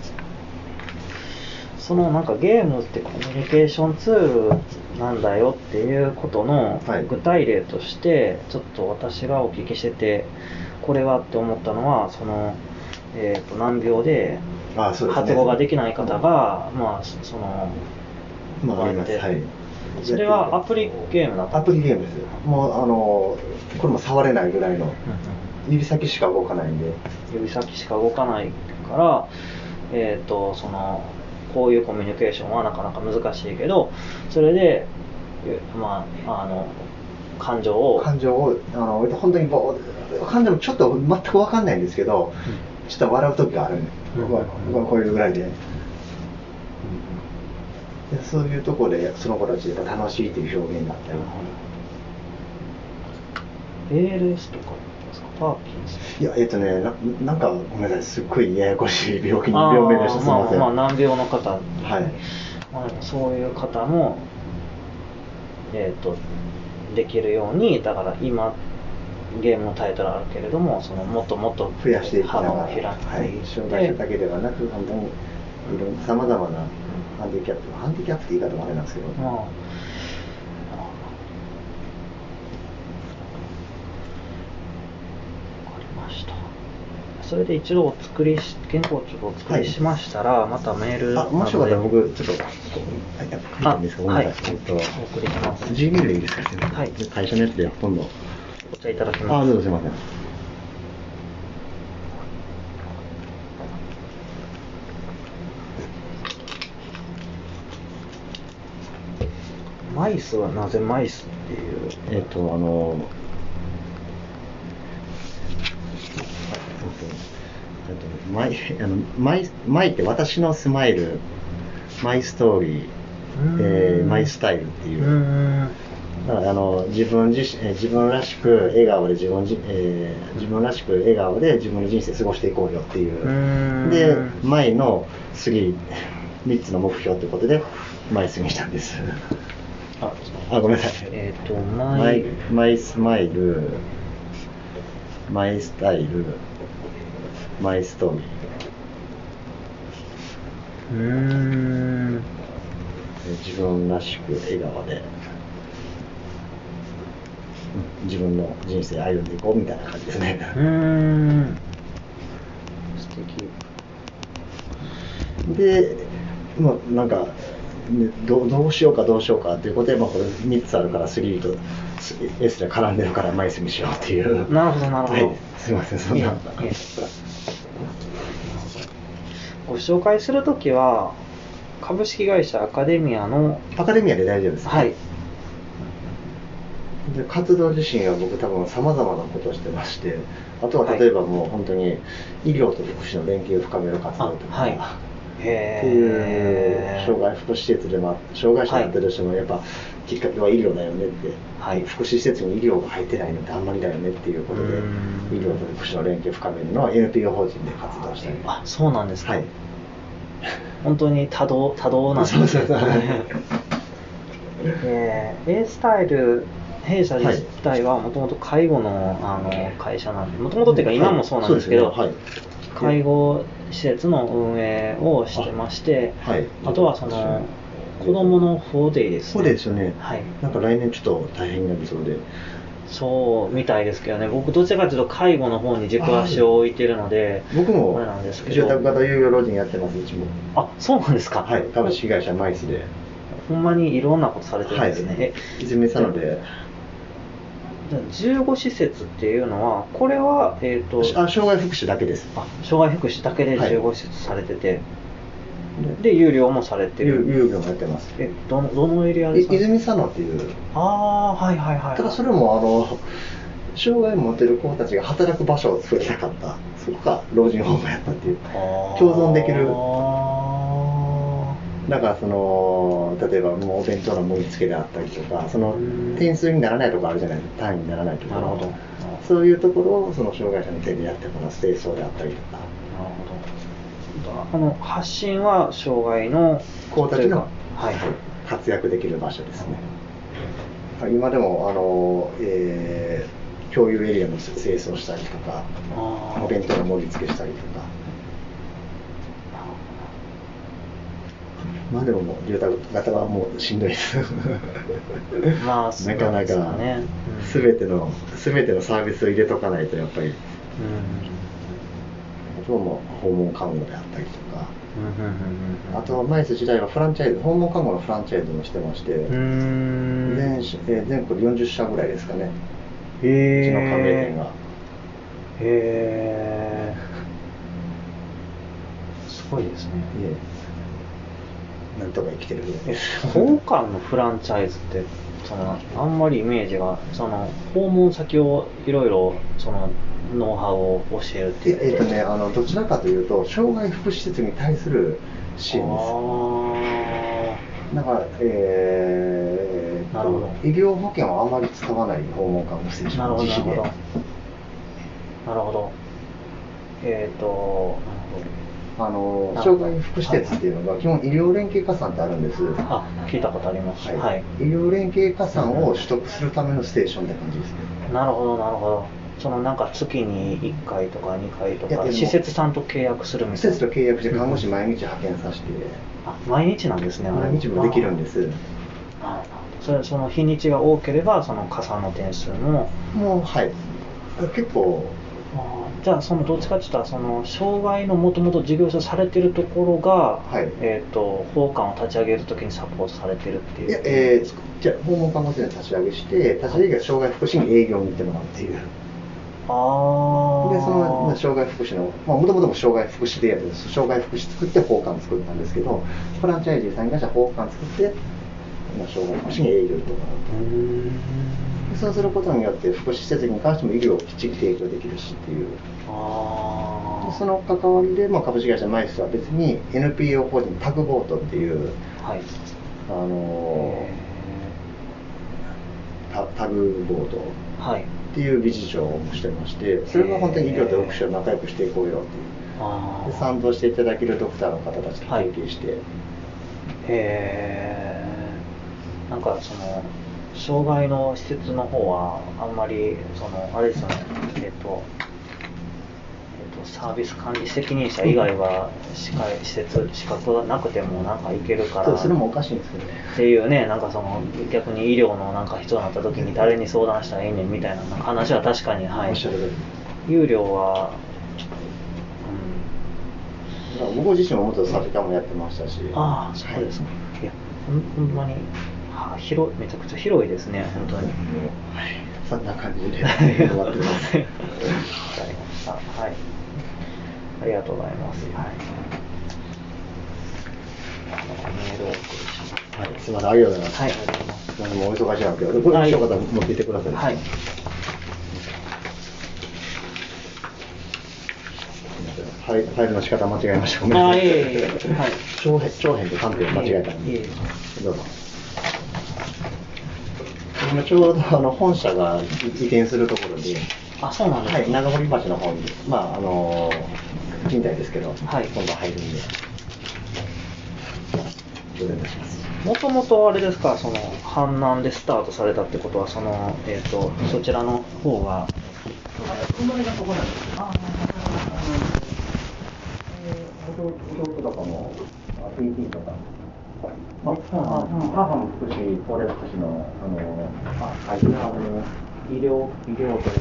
Speaker 1: そのなんかゲームってコミュニケーションツールなんだよっていうことの
Speaker 2: はい。
Speaker 1: 具体例としてちょっと私がお聞きしててこれはって思ったのはその、えー、と難病で発語ができない方が、まあその
Speaker 2: まああります。はい。
Speaker 1: それはアプリゲームだった
Speaker 2: アプリゲームですもうあのこれも触れないぐらいの。指先しか動かないんで。
Speaker 1: 指先しか動かないから、えー、とそのこういうコミュニケーションはなかなか難しいけどそれで、えまあ、あの感情を。
Speaker 2: 感情をあの本当にぼー感情もちょっと全く分かんないんですけど、ちょっと笑う時があるんで、
Speaker 1: うん。
Speaker 2: うわうわこういうぐらいで。でそういうところでその子たちが楽しいという表現だったり、
Speaker 1: ALS とかパーキンソン
Speaker 2: いや、えっ、とねな、なんかごめんなさい、すっごいややこしい病気に病名でした、すみません。
Speaker 1: まあ、まあ、難病の方、
Speaker 2: はい。
Speaker 1: まあ、そういう方も、えー、とできるようにだから今ゲームのタイトルあるけれどもそのもっともっと
Speaker 2: 増やしていきながら、
Speaker 1: 幅を開いて
Speaker 2: はい、障害者だけではなく、本当にさまざまなハンディキャップ、ハンディキャップって言い方もあれなんですけど、
Speaker 1: まあわかりましたそれで一度お作りし健康庁をお作りしましたら、またメール
Speaker 2: あ、もしよかったら僕、ちょっと、あやっぱ書いていいんですか、ごめんなさい。えっと、
Speaker 1: お送りします。
Speaker 2: Gmail でい。いですか、
Speaker 1: はい
Speaker 2: 会社のやつでほとんど。
Speaker 1: お茶いただき
Speaker 2: あ、
Speaker 1: ます。
Speaker 2: どうぞすみません。
Speaker 1: マイスはなぜマイスっていう？
Speaker 2: えっと、あの、えっと、マイ、あの、マイ、マイって私のスマイル、マイストーリー、えーマイスタイルっていうだからあの自分自身、えー自分らしく笑顔で自分じ、えー自分らしく笑顔で自分の人生過ごしていこうよっていう。で、前の次、3つの目標ということで、マイスにしたんです。
Speaker 1: あ
Speaker 2: あ、ごめんなさい。
Speaker 1: えっ、と
Speaker 2: マ
Speaker 1: イ
Speaker 2: マイスマイル、マイスタイル、マイストーリー。
Speaker 1: うーん
Speaker 2: えー自分らしく笑顔で、うん自分の人生歩んでいこうみたいな感じですね。
Speaker 1: うーん素敵
Speaker 2: で、まあ、なんか、ねどうどうしようかどうしようかっていうことで、まあ、これ3つあるから3と S で絡んでるからマイスにしようっていう。
Speaker 1: なるほどなるほど
Speaker 2: はい、すいません、そんな。
Speaker 1: ご紹介するときは株式会社アカデミアの
Speaker 2: アカデミアで大丈夫ですか
Speaker 1: はい。
Speaker 2: で活動自身は僕多分さまざまなことをしてましてあとは例えばもう本当に医療と福祉の連携を深める活動とか、
Speaker 1: あはい。
Speaker 2: って
Speaker 1: へ
Speaker 2: いう
Speaker 1: え
Speaker 2: 障害福祉施設でも障害者になってる人もやっぱきっかけは医療だよねって、
Speaker 1: はい
Speaker 2: 福祉施設に医療が入ってないのってあんまりだよねっていうことで医療と福祉の連携を深めるのは NPO 法人で活動したり
Speaker 1: あそうなんですか、
Speaker 2: はい。
Speaker 1: 本当に多動 多動なんです
Speaker 2: そうそうそう。
Speaker 1: えー A スタイル弊社自体はもともと介護のあの会社なんでもともとっていうか今もそうなんですけど、
Speaker 2: そうですね。
Speaker 1: 介護施設の運営をしてまして
Speaker 2: あはい。
Speaker 1: あとはその子供の4デイです
Speaker 2: そうですよね、
Speaker 1: はい。
Speaker 2: なんか来年ちょっと大変になりそうで。
Speaker 1: そうみたいですけどね。僕どちらかというと介護の方に軸足を置いてるので
Speaker 2: 僕も
Speaker 1: あれなんですけど。
Speaker 2: 住宅型有料老人やってますうちも。
Speaker 1: あそうなんですか？
Speaker 2: はい。株式会社マイスで。
Speaker 1: ほんまにいろんなことされてるん
Speaker 2: はい。
Speaker 1: で。すね、え
Speaker 2: 泉佐野で
Speaker 1: 15施設っていうのはこれはえっ、と
Speaker 2: あ障害福祉だけです。
Speaker 1: あ障害福祉だけで
Speaker 2: はい。
Speaker 1: 15施設されてて、で有料もされて
Speaker 2: 有
Speaker 1: る。
Speaker 2: 有料もやってます。
Speaker 1: えどのどのエリア
Speaker 2: い
Speaker 1: ですか？
Speaker 2: 泉佐野っていう。
Speaker 1: ああーはいはいはい
Speaker 2: ただそれもあの障害を持ってる子たちが働く場所を作りたかった。そこが老人ホームやったっていう。共存できる。
Speaker 1: あ
Speaker 2: だからその例えばもうお弁当の盛り付けであったりとかその
Speaker 1: うん。
Speaker 2: 点数にならないところあるじゃない単位にならないところ。
Speaker 1: なるほど。
Speaker 2: そういうところをその障害者の手でやってもらう清掃であったりとか
Speaker 1: ーなるほどあの発信は障害の
Speaker 2: 子たちの、
Speaker 1: はい。
Speaker 2: 活躍できる場所ですね。今でもあの、えー共有エリアの清掃したりとかお弁当の盛り付けしたりとか。まあでももう住宅型はもうしんどいです。
Speaker 1: まあそう
Speaker 2: なかなかすべてのすべてのサービスを入れとかないとやっぱり。
Speaker 1: うん
Speaker 2: 訪問看護であったりとか。
Speaker 1: うんうんうんうん
Speaker 2: あとはマイス時代はフランチャイズ訪問看護のフランチャイズもしてまして、全全国40社ぐらいですかね。うちの加盟店が。
Speaker 1: へえすごいですね。
Speaker 2: いえ。なんとか生きてる
Speaker 1: 訪韓のフランチャイズってそのあんまりイメージがその訪問先をいろいろそのノウハウを教えるっていう
Speaker 2: ええーとねあのどちらかというと障害福祉施設に対する支援です
Speaker 1: あ
Speaker 2: だからえーと
Speaker 1: なるほど
Speaker 2: 医療保険はあまり使わない訪問看護ステーション
Speaker 1: なるほど、なるほど。なるほど。えっ、と、
Speaker 2: あの障害福祉施設っていうのが基本医療連携加算ってあるんです
Speaker 1: あ、聞いたことあります。
Speaker 2: はい
Speaker 1: はい。
Speaker 2: 医療連携加算を取得するためのステーションって感じですね
Speaker 1: なるほど、なるほど。そのなんか月に1回とか2回とか、施設さんと契約するみ
Speaker 2: 施
Speaker 1: たいな。
Speaker 2: 設と契約して看護師毎日派遣させて。
Speaker 1: あ、毎日なんですね、
Speaker 2: 毎日もできるんです。
Speaker 1: あ。なるほど。それその日にちが多ければ、その加算の点数も、
Speaker 2: もうはい。結構。
Speaker 1: じゃあ、そのどっちかっていうと、その障害のもともと事業所されてるところが、
Speaker 2: はい。
Speaker 1: えっ、と、法官を立ち上げるときにサポートされてるっていう。
Speaker 2: いや、えー、じゃあ訪問看護師に立ち上げして立ち上げが障害福祉に営業に行ってもらうっていう。でそのまあ障害福祉のもともとも障害福祉でやる障害福祉作って法官作ったんですけどフランチャイズさんに関しては法官作って、まあ、障害福祉に営業と。でそうすることによって福祉施設に関しても医療をきっちり提供できるしっていう。その関わりで、まあ、株式会社マイスは別に NPO 法人タグボートっていう
Speaker 1: はい。
Speaker 2: あのタタグボート。
Speaker 1: はい。
Speaker 2: っていう理事長をしてましてそれが本当に医療と福祉を仲良くしていこうよっていう。
Speaker 1: あ
Speaker 2: で賛同していただけるドクターの方たちと提携して、
Speaker 1: へえなんかその障害の施設の方はあんまりそのあれですよね。えっ、とえっ、とサービス管理責任者以外は司会施設資格がなくてもなんか行けるから。
Speaker 2: そうそれもおかしいんですけどね。
Speaker 1: っていうねなんかその逆に医療のなんか必要になった時に誰に相談したらいいねんみたいな話は確かにはい。有料は
Speaker 2: だから僕自身も元サビカもやってましたし。
Speaker 1: ああ、そうですか。い。や、ほんほんまに、はあ、広い、めちゃくちゃ広いですね、本当に。
Speaker 2: はい。そんな感じで
Speaker 1: は い
Speaker 2: 終わってます。
Speaker 1: はい。ありがとうございます。はい。メールをお送りします。
Speaker 2: はい、すみません。ありがとうございます。
Speaker 1: はい、ありがとうございます。
Speaker 2: 何もお忙しいわけでこれ
Speaker 1: はい。
Speaker 2: よかったら持っていってください。
Speaker 1: はい。
Speaker 2: ファイファイルの仕方間違えました。ごめんなさい。
Speaker 1: はい。
Speaker 2: 長編長編と短編を間違えた
Speaker 1: え
Speaker 2: どうぞ。今ちょうどあの本社が移転するところで。
Speaker 1: あ、そうなんですか。
Speaker 2: はい、長堀町の方に、まあ、あの賃貸ですけど、
Speaker 1: はい。
Speaker 2: 今度入るんで。
Speaker 1: もともとあれですか、その、阪南でスタートされたってことは、その、えっ、と、そちらの方が、
Speaker 2: 生まれがそこなん。ですあ弟弟とかも、あ PT とか、まあ、母母も福祉、高齢福祉の、あの、あ、はい、あの、
Speaker 1: 医療、医療とい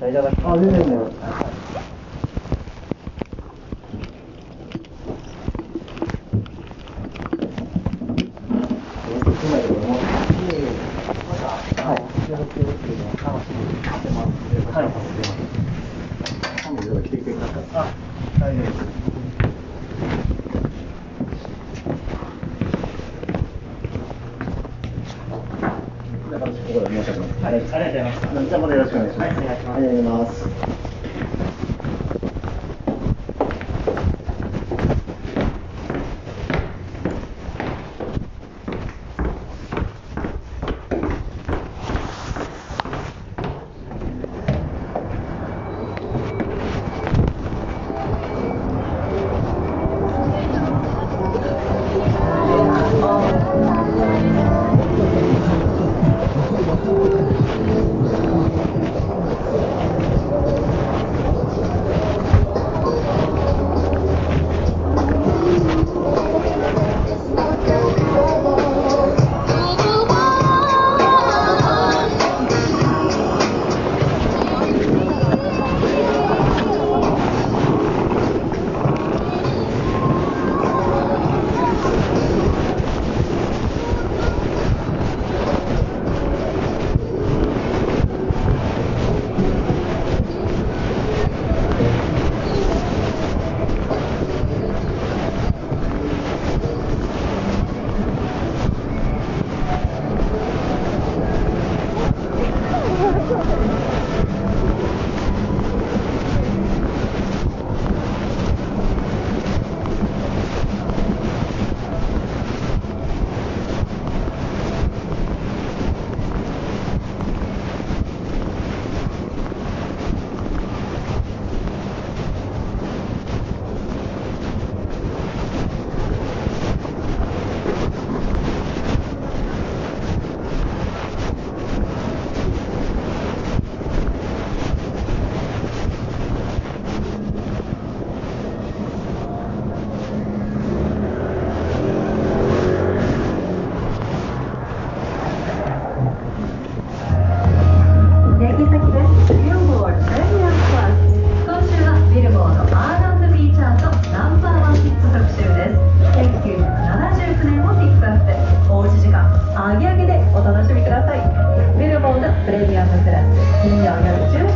Speaker 1: 茶いただきます。
Speaker 2: あ全然全
Speaker 3: previamente la sesión de.